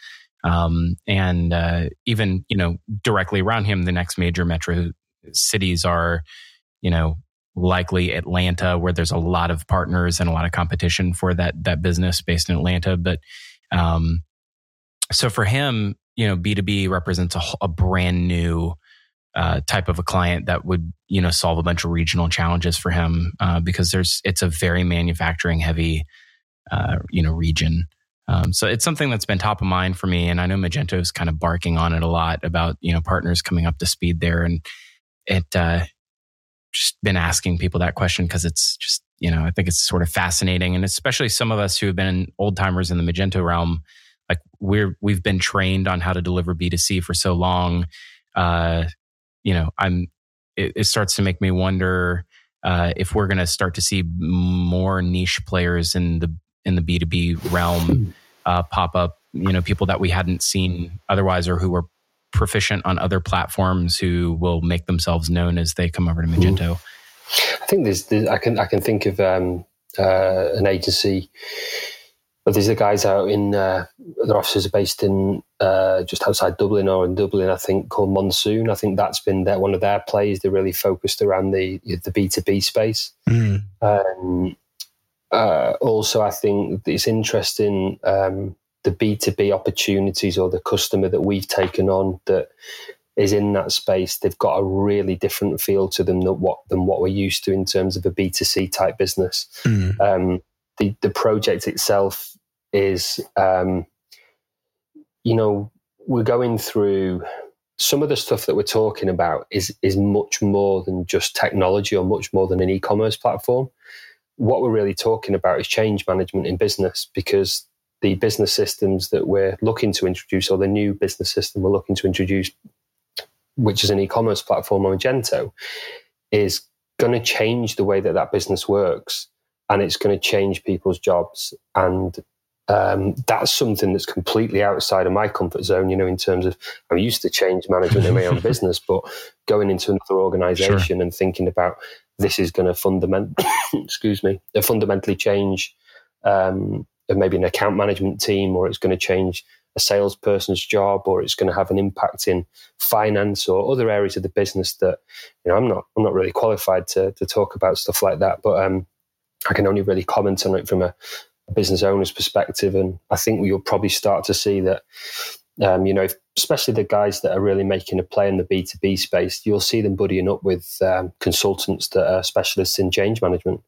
Um, and uh, even you know directly around him, the next major metro cities are you know, likely Atlanta, where there's a lot of partners and a lot of competition for that that business based in Atlanta. But um, so for him, you know, B two B represents a, a brand new uh, type of a client that would you know solve a bunch of regional challenges for him uh, because there's it's a very manufacturing heavy uh, you know region. Um, so it's something that's been top of mind for me, and I know Magento is kind of barking on it a lot about you know partners coming up to speed there, and it uh, just been asking people that question because it's just, you know, I think it's sort of fascinating. And especially some of us who have been old timers in the Magento realm, like we're, we've been trained on how to deliver B2C for so long. Uh, you know, I'm, it, it starts to make me wonder, uh, if we're going to start to see more niche players in the, in the B2B realm, uh, pop up, you know, people that we hadn't seen otherwise or who were proficient on other platforms who will make themselves known as they come over to Magento. I think there's, there's I can I can think of um, uh, an agency. But there's the guys out in uh, their offices are based in uh, just outside Dublin or in Dublin, I think, called Monsoon. I think that's been their, one of their plays. They're really focused around the the B two B space. Mm. Um, uh, also, I think it's interesting um, the B two B opportunities or the customer that we've taken on that is in that space, they've got a really different feel to them than what than what we're used to in terms of a B two C type business. Mm. Um, the the project itself is, um, you know, we're going through some of the stuff that we're talking about is is much more than just technology or much more than an e-commerce platform. What we're really talking about is change management in business because the business systems that we're looking to introduce or the new business system we're looking to introduce which is an e-commerce platform on Magento, is going to change the way that that business works, and it's going to change people's jobs. And um, that's something that's completely outside of my comfort zone. You know, in terms of I'm used to change management in my own business, but going into another organization sure. and thinking about this is going to fundament, excuse me, fundamentally change um, maybe an account management team, or it's going to change a salesperson's job or it's going to have an impact in finance or other areas of the business that you know I'm not I'm not really qualified to to talk about stuff like that but um, I can only really comment on it from a, a business owner's perspective and I think you'll probably start to see that um, you know, if, especially the guys that are really making a play in the B2B space, you'll see them buddying up with um, consultants that are specialists in change management,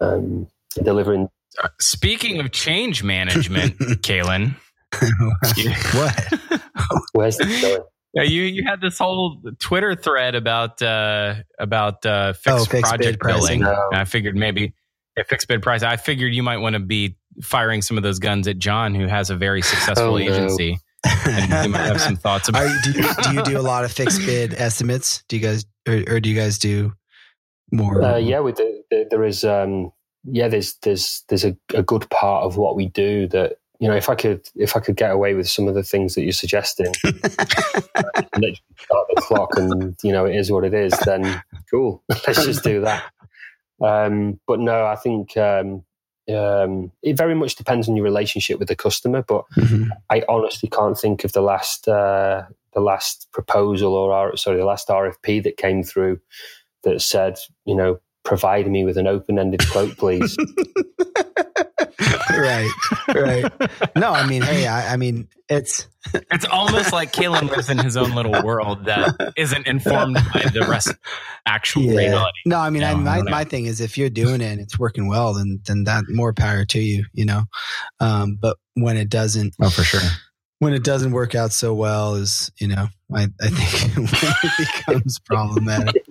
um, delivering. Uh, speaking of change management, Kalen, what? Where's this going? Yeah, you you had this whole Twitter thread about uh, about uh, fixed, oh, fixed project billing. No. I figured maybe a fixed bid price. I figured you might want to be firing some of those guns at John, who has a very successful oh, agency. No. and you might have some thoughts about. You, do, you, do, you, do a lot of fixed bid estimates? Do you guys, or, or do you guys do more? Uh, yeah, we do. There is, um, yeah, there's there's there's a, a good part of what we do that you know, if I could, if I could get away with some of the things that you're suggesting, literally start the clock, and you know, it is what it is. Then cool, let's just do that. Um, but no, I think um, um, it very much depends on your relationship with the customer. But mm-hmm. I honestly can't think of the last uh, the last proposal or sorry, the last RFP that came through that said, you know, provide me with an open ended quote, please. right, right. No, I mean, hey, I, I, mean, it's it's almost like Kalen lives in his own little world that isn't informed by the rest actual yeah. reality. No, I mean, no, I, my I my thing is if you're doing it and it's working well, then then that more power to you, you know. Um, but when it doesn't, oh, for sure when it doesn't work out so well is you know I, I think when it becomes problematic.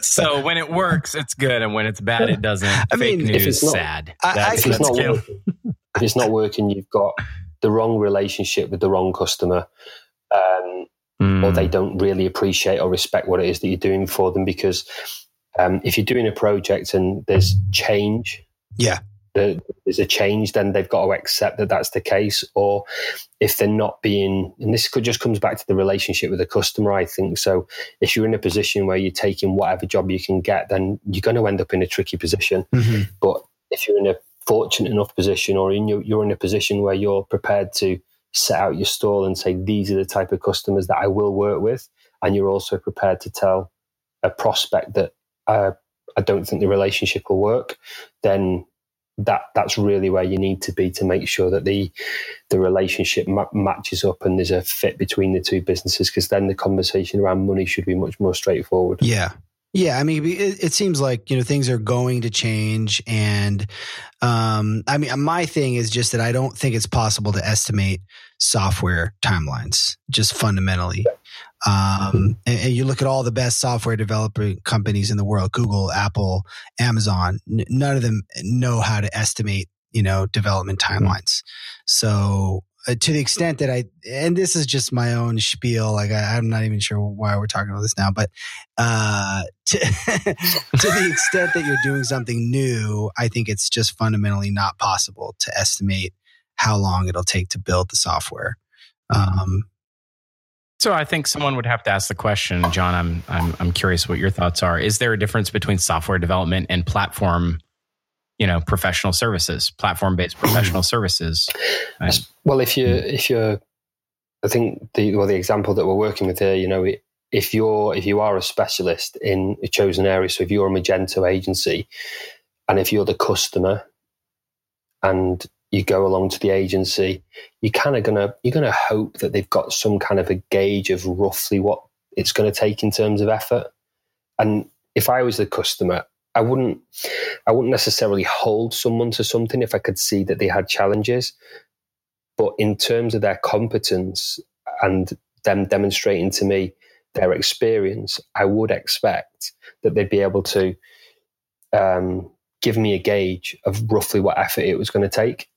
So when it works, it's good, and when it's bad, it doesn't. I Fake mean, news, if it's not, sad. I, I, if, it's not working, if it's not working, you've got the wrong relationship with the wrong customer, um, mm. or they hmm. don't really appreciate or respect what it is that you're doing for them. Because um, if you're doing a project and there's change, yeah, there's a change, then they've got to accept that that's the case. Or if they're not being, and this could just comes back to the relationship with the customer, I think. So if you're in a position where you're taking whatever job you can get, then you're going to end up in a tricky position. Mm-hmm. But if you're in a fortunate enough position or in your, you're in a position where you're prepared to set out your stall and say, these are the type of customers that I will work with. And you're also prepared to tell a prospect that uh, I don't think the relationship will work, then that that's really where you need to be to make sure that the the relationship ma- matches up and there's a fit between the two businesses because then the conversation around money should be much more straightforward. Yeah yeah, I mean, it, it, seems like you know things are going to change, and um, I mean, my thing is just that I don't think it's possible to estimate software timelines, just fundamentally. Um, and, and, you look at all the best software developer companies in the world: Google, Apple, Amazon. N- none of them know how to estimate, you know, development timelines. So uh, to the extent that I, and this is just my own spiel, like I, am not even sure why we're talking about this now, but uh, to, to the extent that you're doing something new, I think it's just fundamentally not possible to estimate how long it'll take to build the software. Um, So I think someone would have to ask the question, John. I'm I'm I'm curious what your thoughts are. Is there a difference between software development and platform, you know, professional services, platform based professional services? Well, if you hmm. if you're, I think the well the example that we're working with here, you know, if you're if you are a specialist in a chosen area, so if you're a Magento agency, and if you're the customer, and you go along to the agency, you're kind of gonna you're gonna hope that they've got some kind of a gauge of roughly what it's going to take in terms of effort. And if I was the customer, I wouldn't I wouldn't necessarily hold someone to something if I could see that they had challenges. But in terms of their competence and them demonstrating to me their experience, I would expect that they'd be able to um, give me a gauge of roughly what effort it was going to take.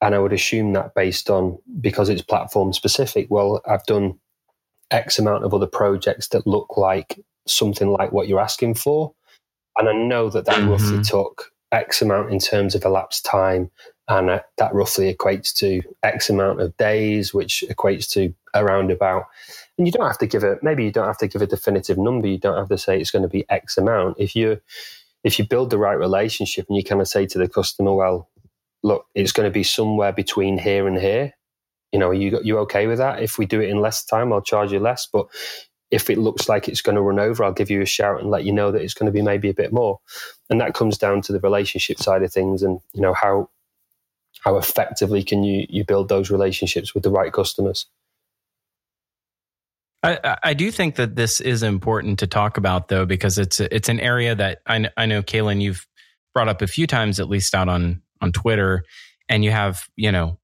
And I would assume that based on because it's platform specific, well, I've done X amount of other projects that look like something like what you're asking for. And I know that that mm-hmm. roughly took X amount in terms of elapsed time. And uh, that roughly equates to X amount of days, which equates to around about. And you don't have to give a, maybe you don't have to give a definitive number. You don't have to say it's going to be X amount. If you, if you build the right relationship and you kind of say to the customer, well, look, it's going to be somewhere between here and here. You know, are you you okay with that? If we do it in less time, I'll charge you less. But if it looks like it's going to run over, I'll give you a shout and let you know that it's going to be maybe a bit more. And that comes down to the relationship side of things, and you know how how effectively can you you build those relationships with the right customers. I, I do think that this is important to talk about, though, because it's it's an area that I, I know, Kalen, you've brought up a few times, at least out on on Twitter, and you have you know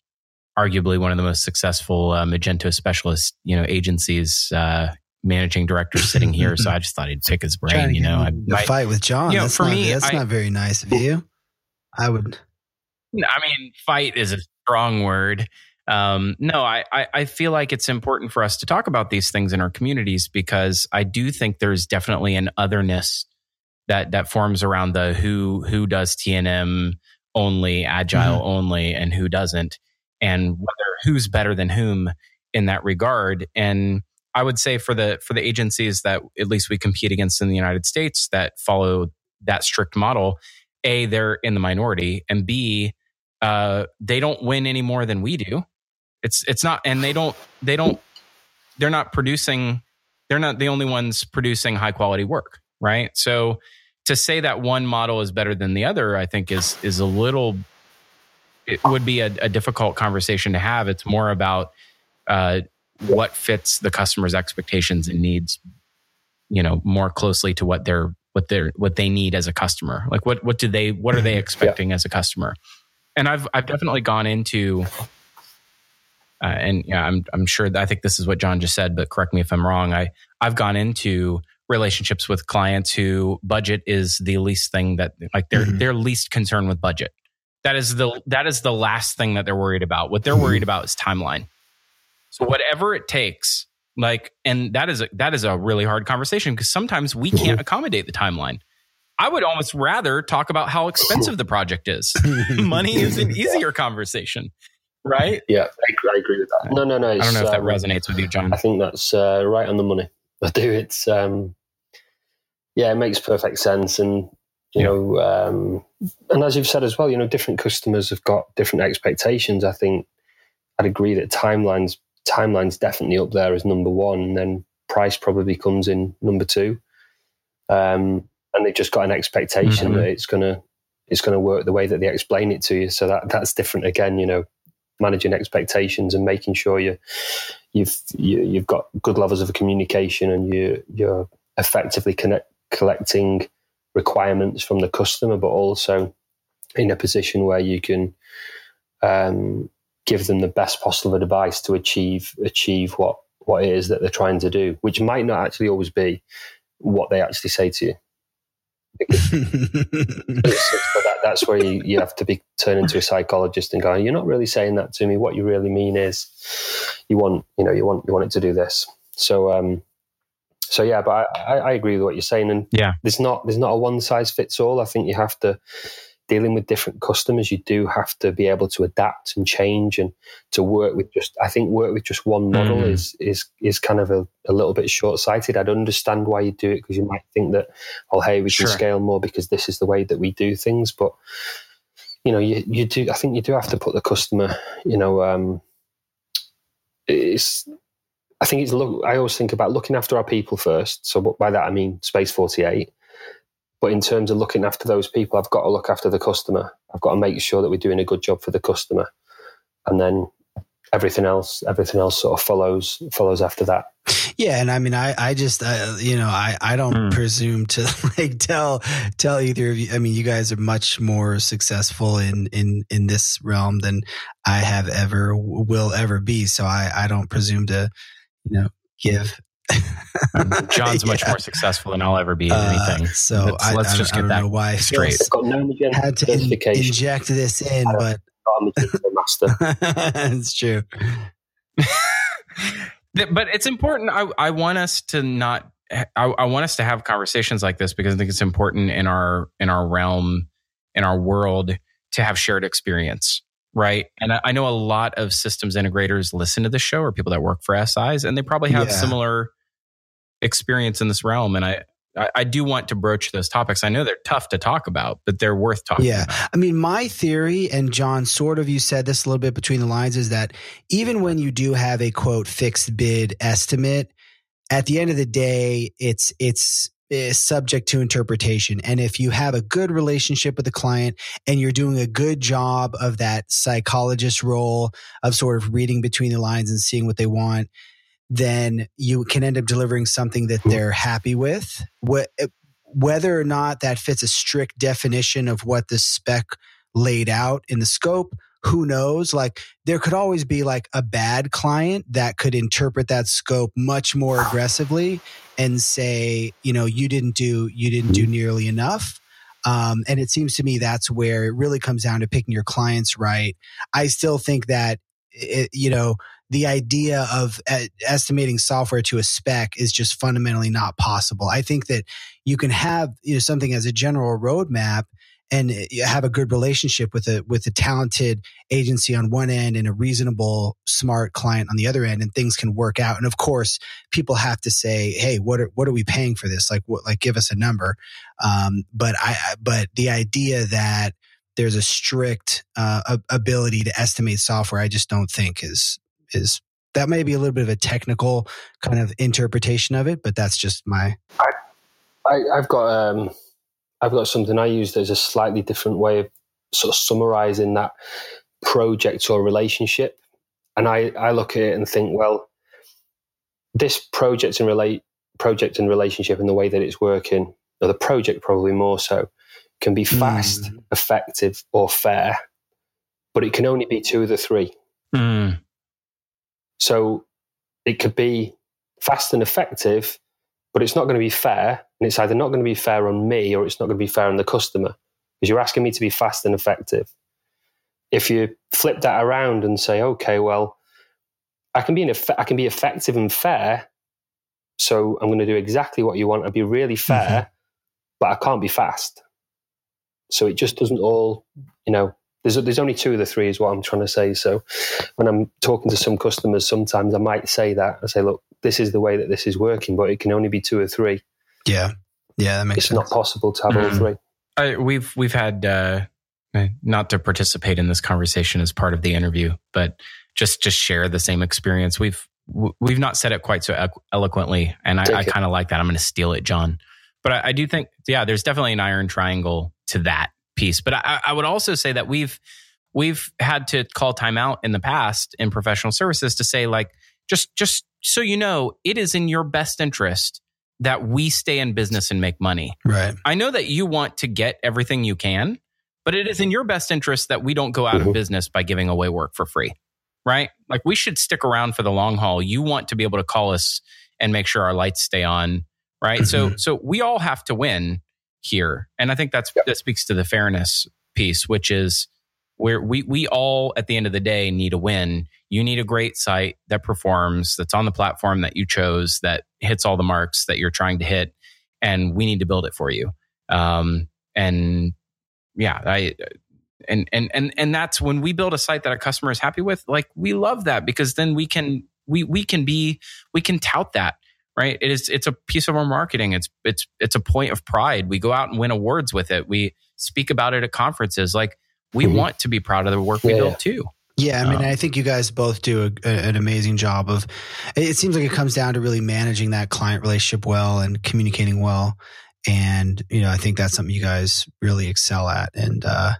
arguably one of the most successful uh, Magento specialist you know agencies. Uh, managing director sitting here, so I just thought I'd pick his brain. You know, I might, fight with John. You know, that's for not, me, that's I, not very nice of you. I would. I mean, fight is a strong word. Um, no, I, I, I feel like it's important for us to talk about these things in our communities because I do think there's definitely an otherness that that forms around the who who does T&M only, agile mm-hmm. only, and who doesn't, and whether who's better than whom in that regard. And I would say for the for the agencies that at least we compete against in the United States that follow that strict model, a they're in the minority, and b uh, they don't win any more than we do. It's it's not, and they don't they don't they're not producing. They're not the only ones producing high quality work, right? So to say that one model is better than the other, I think is is a little. It would be a, a difficult conversation to have. It's more about uh, what fits the customer's expectations and needs. You know, more closely to what they're what they're what they need as a customer. Like what what do they what are they expecting yeah. as a customer? And I've I've definitely gone into. Uh, and yeah, I'm I'm sure I think this is what John just said, but correct me if I'm wrong. I I've gone into relationships with clients who budget is the least thing that like they're mm-hmm. they're least concerned with budget. That is the that is the last thing that they're worried about. What they're mm-hmm. worried about is timeline. So whatever it takes, like, and that is a, that is a really hard conversation because sometimes we can't mm-hmm. accommodate the timeline. I would almost rather talk about how expensive the project is. Money is an easier conversation, right? Yeah, I agree, I agree with that. No, no, no. I don't know if that um, resonates with you, John. I think that's uh, right on the money. I do. It's um, yeah, it makes perfect sense. And, you yeah. know, um, and as you've said as well, you know, different customers have got different expectations. I think I'd agree that timelines, timelines definitely up there as number one. And then price probably comes in number two. Um, and they've just got an expectation mm-hmm. that it's going to, it's to work the way that they explain it to you. So that that's different again, you know, managing expectations and making sure you you've you, have you have got good levels of communication and you you're effectively connect, collecting requirements from the customer, but also in a position where you can um, give them the best possible advice to achieve achieve what what it is that they're trying to do, which might not actually always be what they actually say to you. that, that's where you, you have to be turned into a psychologist and going, you're not really saying that to me. What you really mean is you want, you know, you want, you want it to do this. So, um, so yeah, but I, I, agree with what you're saying, and yeah, there's not there's not a one size fits all. I think you have to dealing with different customers, you do have to be able to adapt and change and to work with just. I think work with just one model mm. is is is kind of a, a little bit short sighted. I'd understand why you do it because you might think that, oh hey, we can scale more because this is the way that we do things, but you know, you, you do. I think you do have to put the customer. You know, um, it's. I think it's look. I always think about looking after our people first. So by that I mean Space Forty Eight. But in terms of looking after those people, I've got to look after the customer. I've got to make sure that we're doing a good job for the customer, and then everything else everything else sort of follows follows after that yeah and i mean i i just uh, you know i i don't mm. presume to like tell tell either of you i mean you guys are much more successful in in in this realm than i have ever will ever be so i i don't presume to you know give John's much more successful than I'll ever be in uh, anything. Uh, so let's, I, let's I, just I, get that why straight. had to in, inject this in, but master. it's true. but it's important. I, I want us to not. I, I want us to have conversations like this because I think it's important in our in our realm, in our world, to have shared experience right? And I, I, know a lot of systems integrators listen to the show or people that work for SIs, and they probably have yeah. similar experience in this realm. And I, I, I, do want to broach those topics. I know they're tough to talk about, but they're worth talking yeah. About. I mean, my theory, and John, sort of, you said this a little bit between the lines, is that even when you do have a quote fixed bid estimate, at the end of the day, it's, it's, is subject to interpretation. And if you have a good relationship with the client and you're doing a good job of that psychologist role of sort of reading between the lines and seeing what they want, then you can end up delivering something that they're happy with. Eh, whether or not that fits a strict definition of what the spec laid out in the scope, who knows? Like there could always be like a bad client that could interpret that scope much more aggressively and say, you know, you didn't do you didn't do mm-hmm. nearly enough. Um, and it seems to me that's where it really comes down to picking your clients right. I still think that it, you know the idea of estimating software to a spec is just fundamentally not possible. I think that you can have you know something as a general roadmap and have a good relationship with a with a talented agency on one end and a reasonable smart client on the other end and things can work out. And of course people have to say hey what are what are we paying for this? Like what like give us a number. Um, but i but the idea that there's a strict uh, ability to estimate software i just don't think is is that may be a little bit of a technical kind of interpretation of it, but that's just my. I, I have got um, I've got something I use as a slightly different way of sort of summarizing that project or relationship, and I I look at it and think, well, this project and relate project and relationship and the way that it's working, or the project probably more so, can be fast, mm. effective, or fair, but it can only be two of the three. Mm. So it could be fast and effective, but it's not going to be fair. And it's either not going to be fair on me or it's not going to be fair on the customer because you're asking me to be fast and effective. If you flip that around and say, okay, well, I can be an eff- I can be effective and fair, so I'm going to do exactly what you want. I'll be really fair, mm-hmm. but I can't be fast. So it just doesn't all, you know, there's there's only two of the three is what I'm trying to say. So when I'm talking to some customers, sometimes I might say that I say, look, this is the way that this is working, but it can only be two or three. Yeah, yeah, that makes it's sense. not possible to have mm-hmm. all three. I, we've we've had uh, not to participate in this conversation as part of the interview, but just just share the same experience. We've we've not said it quite so eloquently, and I, I kind of like that. I'm going to steal it, John. But I, I do think, yeah, there's definitely an iron triangle to that piece. But I, I would also say that we've we've had to call timeout in the past in professional services to say like just just so you know, it is in your best interest that we stay in business and make money. Right. I know that you want to get everything you can, but it is in your best interest that we don't go out mm-hmm. of business by giving away work for free. Right? Like we should stick around for the long haul. You want to be able to call us and make sure our lights stay on, right? Mm-hmm. So so we all have to win here. And I think that's yep. that speaks to the fairness piece, which is where we we all at the end of the day need a win. You need a great site that performs, that's on the platform that you chose, that hits all the marks that you're trying to hit, and we need to build it for you. Um, and yeah, I and and and and that's when we build a site that a customer is happy with. Like we love that because then we can we we can be we can tout that right it is it's a piece of our marketing it's it's it's a point of pride we go out and win awards with it we speak about it at conferences like we mm-hmm. want to be proud of the work we yeah. build too yeah, I mean, I think you guys both do a, a, an amazing job of. It seems like it comes down to really managing that client relationship well and communicating well, and you know, I think that's something you guys really excel at. And uh,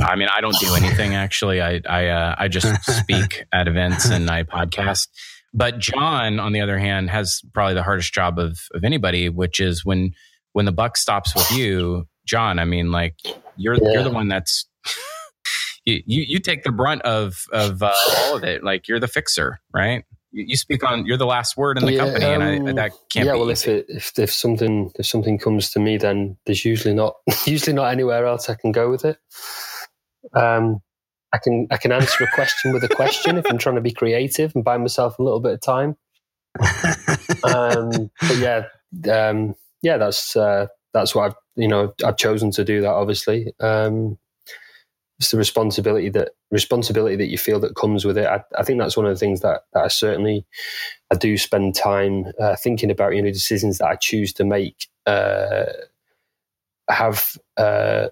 I mean, I don't do anything actually. I I uh, I just speak at events and I podcast. But John, on the other hand, has probably the hardest job of of anybody, which is when when the buck stops with you, John. I mean, like you're yeah. you're the one that's you, you, you take the brunt of of uh, all of it. Like you're the fixer, right? You, you speak on. You're the last word in the yeah, company, um, and I, that can't. Yeah, well, if it, if if something if something comes to me, then there's usually not usually not anywhere else I can go with it. Um, I can I can answer a question with a question if I'm trying to be creative and buy myself a little bit of time. um, but yeah, um, yeah, that's uh, that's what I've you know I've chosen to do that. Obviously, um, it's the responsibility that responsibility that you feel that comes with it. I, I think that's one of the things that, that I certainly I do spend time uh, thinking about. You know, decisions that I choose to make uh, have uh,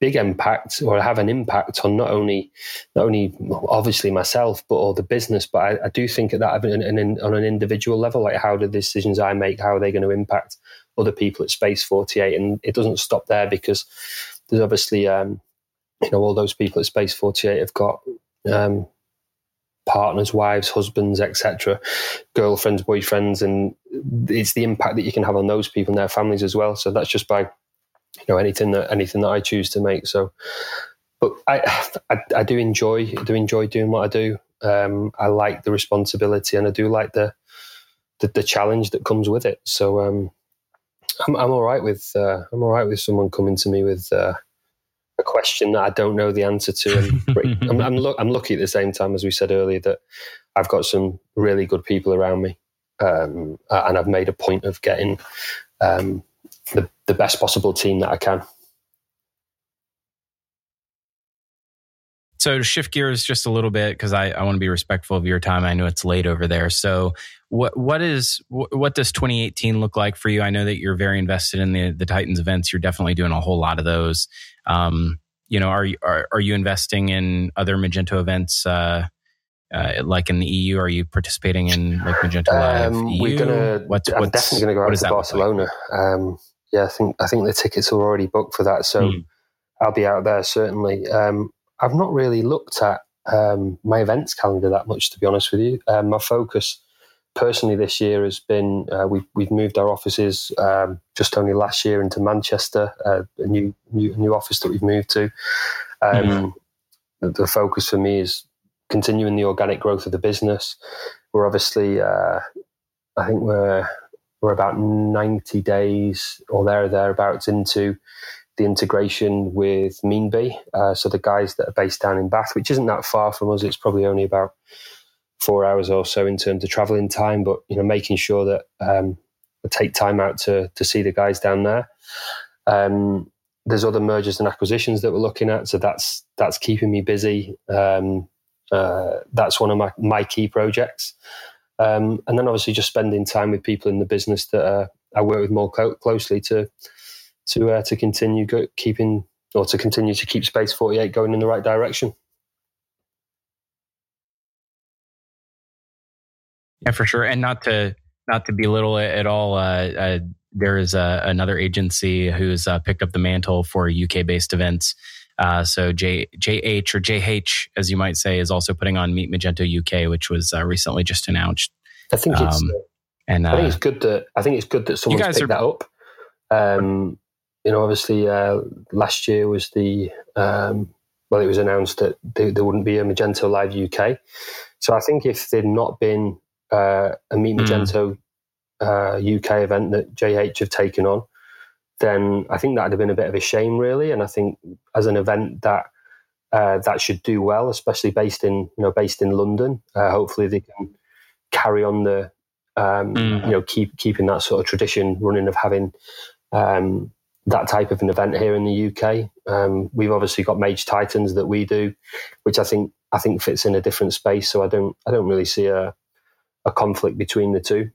big impact or have an impact on not only not only obviously myself but all the business. But I, I do think that an, an, on an individual level, like how do the decisions I make, how are they going to impact other people at Space Forty Eight? And it doesn't stop there because there's obviously um, you know, all those people at Space 48 have got um, partners, wives, husbands, etc., girlfriends, boyfriends, and it's the impact that you can have on those people and their families as well. So that's just by you know anything that anything that I choose to make. So, but I I, I do enjoy do enjoy doing what I do. Um, I like the responsibility, and I do like the the, the challenge that comes with it. So um, I'm I'm all right with uh, I'm all right with someone coming to me with. Uh, a question that I don't know the answer to. And I'm, I'm, lo- I'm, lucky at the same time, as we said earlier, that I've got some really good people around me, um, and I've made a point of getting um, the, the best possible team that I can. So to shift gears just a little bit because I, I want to be respectful of your time. I know it's late over there. So what what is what does 2018 look like for you? I know that you're very invested in the the Titans events. You're definitely doing a whole lot of those. Um, you know, are you are, are you investing in other Magento events? Uh, uh, like in the EU, are you participating in like Magento Live um? We're gonna. What's, I'm definitely going to go out to Barcelona. Like? Um, yeah, I think I think the tickets are already booked for that, so mm. I'll be out there certainly. Um, I've not really looked at um, my events calendar that much, to be honest with you. Um, my focus personally this year has been uh, we've we've moved our offices um, just only last year into Manchester, uh, a new new new office that we've moved to. Um, mm-hmm. the, the, focus for me is continuing the organic growth of the business. We're obviously, uh, I think we're we're about ninety days or there thereabouts into the integration with Meanbee. Uh, so the guys that are based down in Bath, which isn't that far from us, it's probably only about four hours or so in terms of traveling time. But you know, making sure that um, I take time out to to see the guys down there. Um, there's other mergers and acquisitions that we're looking at, so that's that's keeping me busy. Um, uh, that's one of my my key projects. Um, and then obviously just spending time with people in the business that uh, I work with more co- closely to to uh, to continue go- keeping or to continue to keep Space 48 going in the right direction. Yeah, for sure, and not to not to belittle it at all. Uh, uh, there is uh, another agency who's uh, picked up the mantle for UK based events. Uh, so J, JH or JH, as you might say, is also putting on Meet Magento UK, which was uh, recently just announced. I think it's. Um, and I think it's good that I think it's good that someone's picked are, that up. Um, you know, obviously, uh, last year was the um, well, it was announced that there, there, wouldn't be a Magento Live UK. So I think if there'd not been uh, a Meet hmm. Magento mm. uh, UK event that JH have taken on, then I think that'd have been a bit of a shame, really. And I think as an event that uh, that should do well, especially based in you know based in London, uh, hopefully they can carry on the um, mm. you know keep keeping that sort of tradition running of having um, that type of an event here in the UK. Um, we've obviously got Mage Titans that we do, which I think I think fits in a different space. So I don't I don't really see a a conflict between the two.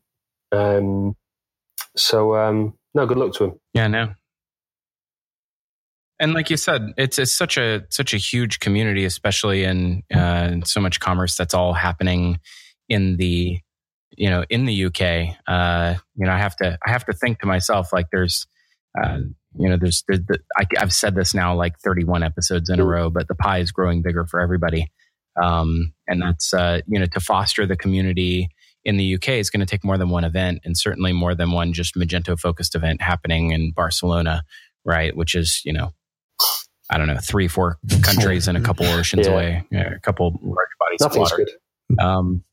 Um, so um, no, good luck to him. Yeah, no. And like you said, it's, it's such a such a huge community, especially in uh, so much commerce that's all happening in the you know in the UK. Uh, you know, I have to I have to think to myself like there's uh, you know there's, the, I, have said this now like 31 episodes in a row, but the pie is growing bigger for everybody, um, and that's uh, you know to foster the community in the UK is going to take more than one event and certainly more than one just Magento focused event happening in Barcelona, right? Which is, you know, I don't know, three, four countries and a couple oceans yeah. away, yeah, a couple large bodies Nothing's of water. Good. Um,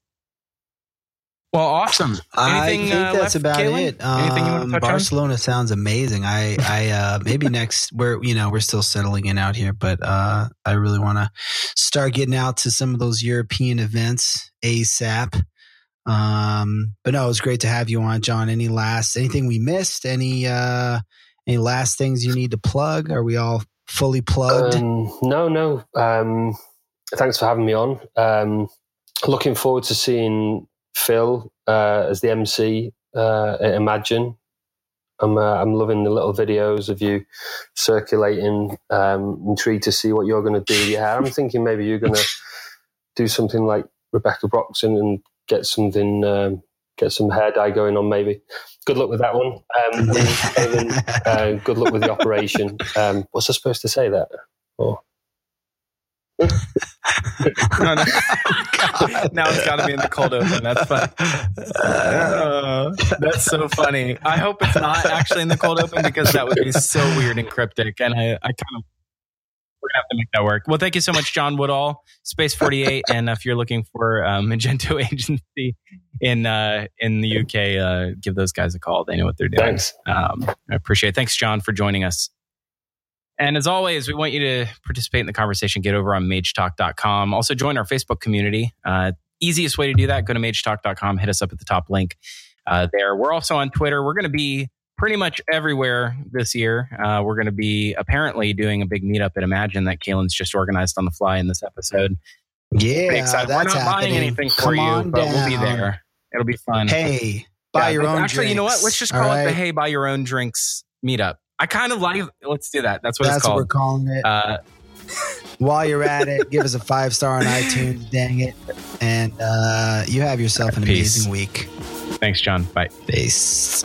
well, awesome. Anything, I think uh, that's left, about Caitlin? it. Um, Barcelona on? sounds amazing. I, I, uh, maybe next we're, you know, we're still settling in out here, but, uh, I really want to start getting out to some of those European events ASAP. Um, but no, it was great to have you on, John. Any last anything we missed? Any uh any last things you need to plug? Are we all fully plugged? Um, no, no. Um, thanks for having me on. Um, looking forward to seeing Phil uh, as the MC uh, Imagine. I'm uh, I'm loving the little videos of you circulating. Um, intrigued to see what you're going to do. Yeah, I'm thinking maybe you're going to do something like Rebecca Brocton and get something, um, get some hair dye going on maybe. Good luck with that one. Um, uh, good luck with the operation. Um, what's I supposed to say that? Oh. no, no. now it's got to be in the cold open. That's fun. Uh, that's so funny. I hope it's not actually in the cold open because that would be so weird and cryptic. And I, I kind of we're gonna have to make that work. Well, thank you so much, John Woodall, Space Forty Eight, and if you're looking for um, Magento agency in uh, in the UK, uh, give those guys a call. They know what they're doing. Thanks. Um, I appreciate. it. Thanks, John, for joining us. And as always, we want you to participate in the conversation. Get over on magetalk.com. Also, join our Facebook community. Uh, easiest way to do that, go to magetalk.com, hit us up at the top link uh, there. We're also on Twitter. We're going to be pretty much everywhere this year. Uh, we're going to be apparently doing a big meetup at Imagine that Kalen's just organized on the fly in this episode. Yeah, that's we're not happening. buying anything for Come you, but down. we'll be there. It'll be fun. Hey, buy yeah, your own. Actually, drinks. you know what? Let's just call it the Hey, buy your own drinks meetup. I kind of like. Let's do that. That's what that's it's called. What we're calling it. Uh, While you're at it, give us a five star on iTunes. Dang it! And uh, you have yourself an Peace. amazing week. Thanks, John. Bye. Peace.